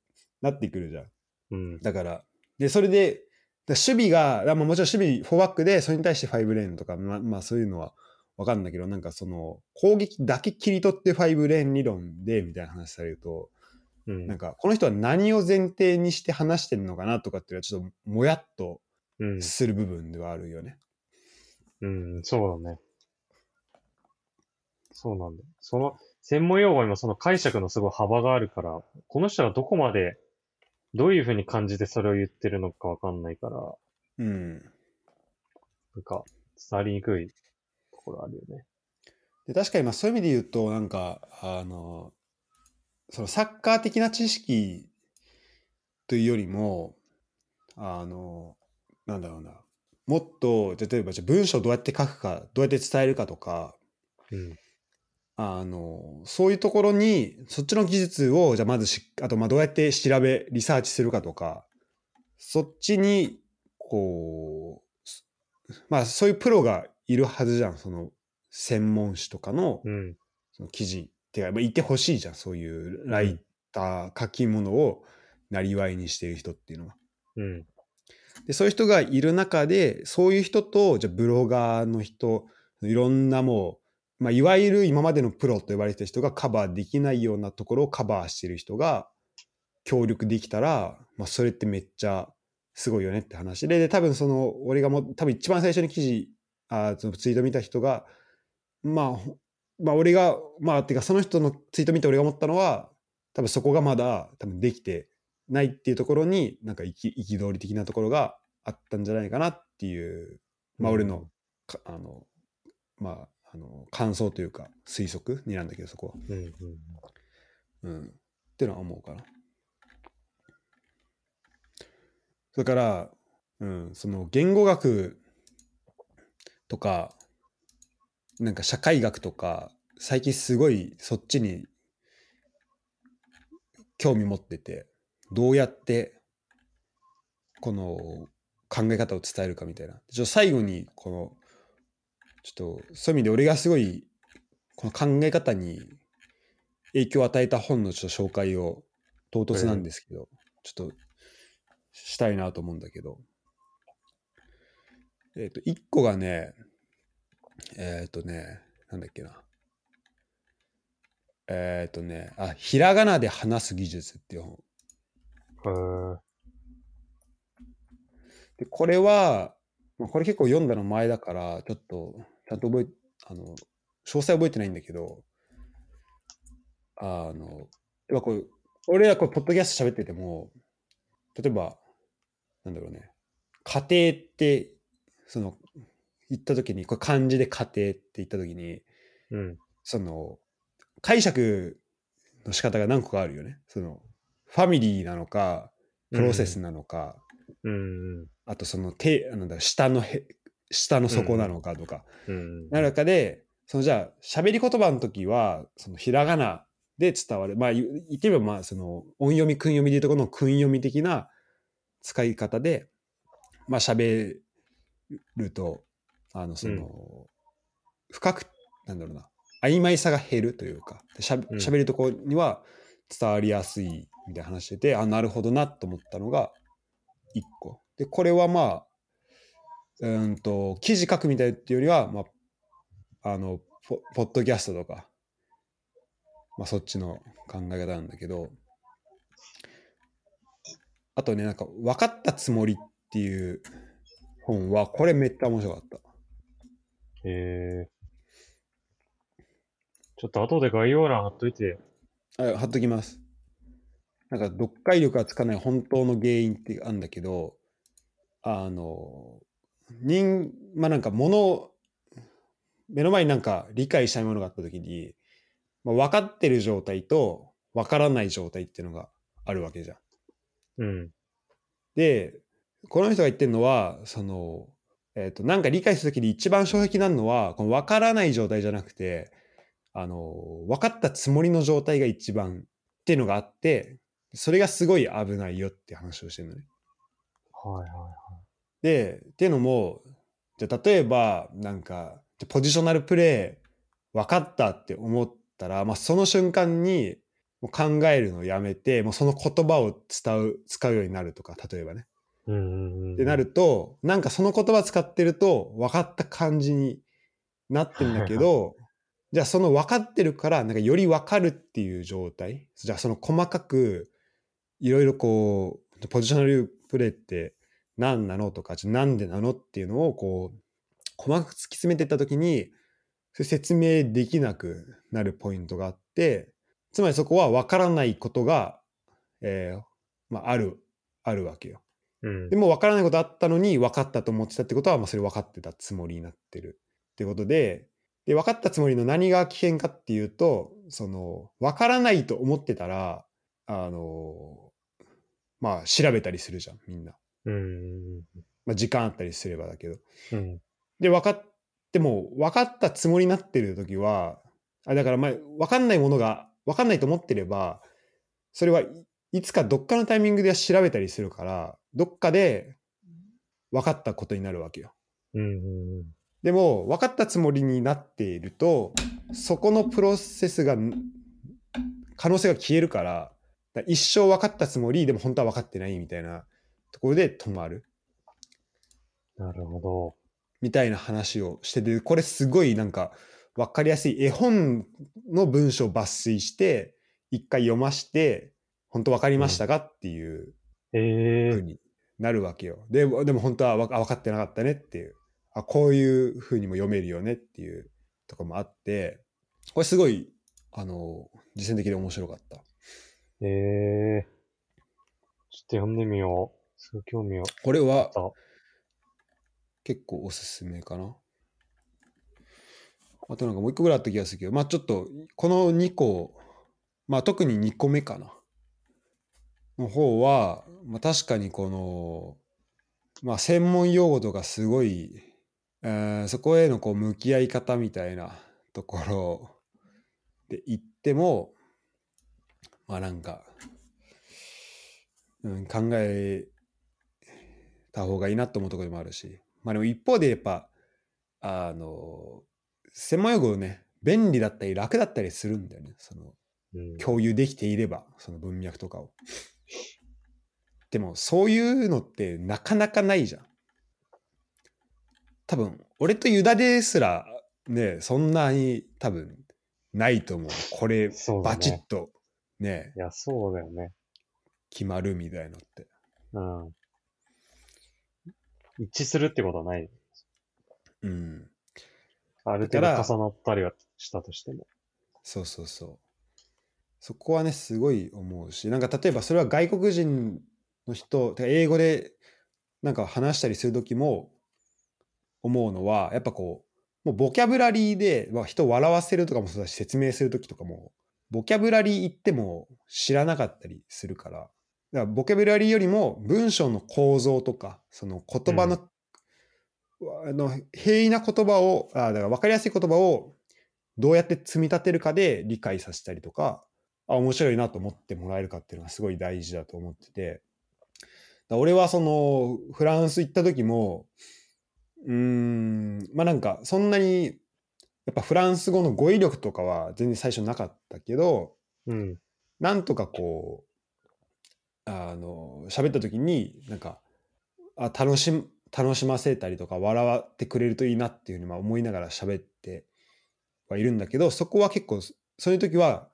なってくるじゃん。うん。だからでそれでだ守備がまあもちろん守備4バックでそれに対して5レーンとかまあまあそういうのはわかんないけどなんかその攻撃だけ切り取って5レーン理論でみたいな話されるとうん。なんかこの人は何を前提にして話してるのかなとかっていうのはちょっともやっとうん。する部分ではあるよね。うん。そうだね。そうなんだよ。その、専門用語にもその解釈のすごい幅があるから、この人がどこまで、どういうふうに感じてそれを言ってるのかわかんないから、うん。なんか、伝わりにくいところあるよね。で確かにまあそういう意味で言うとなんかあのそのサッカー的な知識というよりもあの、なんだろうな。もっと、例えばじゃあ文章をどうやって書くか、どうやって伝えるかとか、うん。あの、そういうところに、そっちの技術を、じゃあまずし、あと、まあどうやって調べ、リサーチするかとか、そっちに、こう、すまあそういうプロがいるはずじゃん。その、専門誌とかの、うん。その記事ってか、まあ、いてほしいじゃん。そういうライター、書き物をなりわいにしている人っていうのは。うん。で、そういう人がいる中で、そういう人と、じゃあブロガーの人、いろんなもう、まあ、いわゆる今までのプロと呼ばれてる人がカバーできないようなところをカバーしてる人が協力できたら、まあ、それってめっちゃすごいよねって話で、で、多分その、俺がもう、多分一番最初に記事、あそのツイート見た人が、まあ、ほまあ、俺が、まあ、てかその人のツイート見て俺が思ったのは、多分そこがまだ多分できてないっていうところに、なんか憤り的なところがあったんじゃないかなっていう、まあ、俺の、かあの、まあ、あの、感想というか、推測になんだけど、そこは。うん。うん。うん。っていうのは思うかな。だから、うん、その言語学とか、なんか社会学とか、最近すごいそっちに興味持ってて、どうやってこの考え方を伝えるかみたいな。ちょ最後に、この、ちょっとそういう意味で俺がすごいこの考え方に影響を与えた本のちょっと紹介を唐突なんですけど、ちょっとしたいなと思うんだけど、えっ、と、一個がね、えっ、とね、なんだっけな。えっ、とね、あ、ひらがなで話す技術っていう本。へえ。で、これは、まあこれ結構読んだの前だから、ちょっと、ちゃんと覚え、あの、詳細覚えてないんだけど、あの、やっぱこう、俺らこれ、ポッドキャスト喋ってても、例えば、なんだろうね、家庭って、その、言った時に、これ漢字で家庭って言った時に、うん。その、解釈の仕方が何個かあるよね。その、ファミリーなのか、プロセスなのか、うん。あとその手、なんだ、下のへ、下の底なのかとか、うん。なる中で、そのじゃあ、喋り言葉の時は、そのひらがなで伝わる。まあ、言言ってみれば、まあ、その音読み、訓読みでいうところの訓読み的な使い方で、まあ、喋ると、あの、その、深く、なんだろうな、曖昧さが減るというか、でしゃうん喋るところには伝わりやすいみたいな話してて、あ、なるほどなと思ったのが一個。で、これはまあ、うーんと、記事書くみたいっていうよりは、まあ、あの、ポポッドキャストとか、まあそっちの考え方なんだけど、あとね、なんか、分かったつもりっていう本は、これめっちゃ面白かった。へえ。ちょっと後で概要欄貼っといて。あ貼っときます。なんか、読解力がつかない本当の原因ってあるんだけど、あの、人、まあなんか、もの、目の前になんか理解したいものがあったときに、まあ、分かってる状態と分からない状態っていうのがあるわけじゃん。うん。で、この人が言ってるのは、その、えっ、と、なんか理解するときに一番障壁になるのは、この分からない状態じゃなくて、あの、分かったつもりの状態が一番っていうのがあって、それがすごい危ないよって話をしてるのね。はいはで、っていうのも、じゃあ例えば、なんか、ポジショナルプレー分かったって思ったら、まあ、その瞬間にもう考えるのをやめて、もうその言葉を伝う、使うようになるとか、例えばね。い。うんうんうん。ってなると、なんかその言葉使ってると分かった感じになってるんだけど、じゃあその分かってるから、なんかより分かるっていう状態。じゃあその細かく、いろいろこう、ポジショナルプレーって何なのとか、じゃあなんでなのっていうのをこう、細かく突き詰めていったときに、説明できなくなるポイントがあって、つまりそこは分からないことが、えーまあ、ある、あるわけよ。うんで。も分からないことあったのに分かったと思ってたってことは、まあ、それ分かってたつもりになってるってことで、で、分かったつもりの何が危険かっていうと、その、分からないと思ってたら、あの、まあ、調べたりするじゃん、みんな。うん。まあ、時間あったりすればだけど。うん。で、分かっても、分かったつもりになってる時は、あだから、まあ、分かんないものが、分かんないと思ってれば、それはいいつかどっかのタイミングで調べたりするから、どっかで分かったことになるわけよ。うん。うん。でも、分かったつもりになっていると、そこのプロセスが、可能性が消えるから、だから一生分かったつもり、でも本当は分かってないみたいなところで止まる。なるほど。みたいな話をしてて、これすごいなんか分かりやすい絵本の文章を抜粋して、一回読まして、本当分かりましたかっていうええ風になるわけよ。で、でも本当は分かってなかったねっていう、あ、こういう風にも読めるよねっていうとこもあって、これすごい、あの、実践的で面白かった。ええちょっと読んでみよう。すごい興味を。これはあ結構おすすめかな。あとなんかもう一個ぐらいあった気がするけど、まあちょっとこの2個、まあ特に2個目かな。の方は、まあ確かにこの、まあ専門用語とかすごい、えーそこへのこう向き合い方みたいなところ で言っても、まあなんか、うん、考えた方がいいなと思うところでもあるし、まあでも一方でやっぱ、あの、専門用語ね、便利だったり楽だったりするんだよね。そのうん。共有できていれば、その文脈とかを。でも、そういうのってなかなかないじゃん。多分、俺とユダですら、ね、そんなに多分、ないと思う。これ、バチッと、ね、いや、そうだよね。決まるみたいのって。うん。一致するってことはない。うん。ある程度重なったりはしたとしても。そうそうそう。そこはね、すごい思うし、なんか例えばそれは外国人の人、英語でなんか話したりするときも思うのは、やっぱこう、もうボキャブラリーで、まあ、人を笑わせるとかもそうだし、説明するときとかも、ボキャブラリー言っても知らなかったりするから、だからボキャブラリーよりも文章の構造とか、その言葉の、あの平易な言葉を、あだから分かりやすい言葉をどうやって積み立てるかで理解させたりとか、あ、面白いなと思ってもらえるかっていうのがすごい大事だと思ってて、だ俺はそのフランス行った時も、うーん、まあなんかそんなに、やっぱフランス語の語彙力とかは全然最初なかったけど、うん。なんとかこう、あの、喋った時に、なんか、あ、楽しむ、楽しませたりとか、笑ってくれるといいなっていうふうにまあ思いながら喋ってはいるんだけど、そこは結構、そういう時は、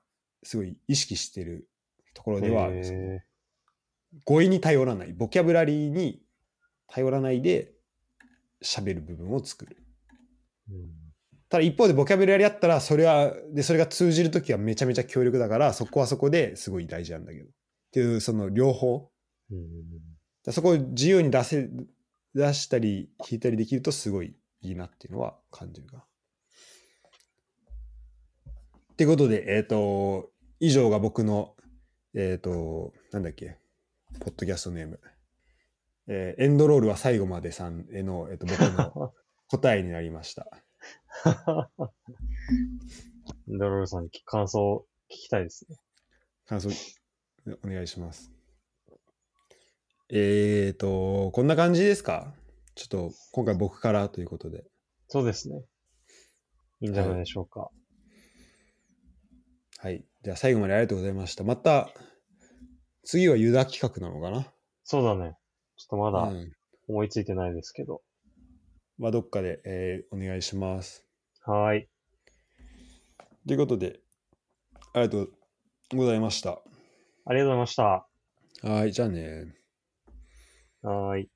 すごい意識してるところではある、語彙に頼らない、ボキャブラリーに頼らないで喋る部分を作る。ーうんただ一方でボキャブラリーあったら、それは、で、それが通じるときはめちゃめちゃ強力だから、そこはそこですごい大事なんだけど。っていう、その両方。うんだそこを自由に出せ、出したり弾いたりできるとすごいいいなっていうのは感じるかな。ってことで、えっ、と、以上が僕の、えっ、と、なんだっけ、ポッドキャストネーム。えーエンドロールは最後までさんへの、えっ、と、僕の 答えになりました。ドロールさんに感想聞きたいですね。感想、お願いします。えっ、と、こんな感じですか？ちょっと、今回僕からということで。そうですね。いいんじゃないでしょうか。はい。じゃあ最後までありがとうございました。また、次はユダ企画なのかな？そうだね。ちょっとまだうん。思いついてないですけど。まあ、どっかで、えーお願いします。はーい。ということで、ありがとうございました。ありがとうございました。はい、じゃあね。はーい。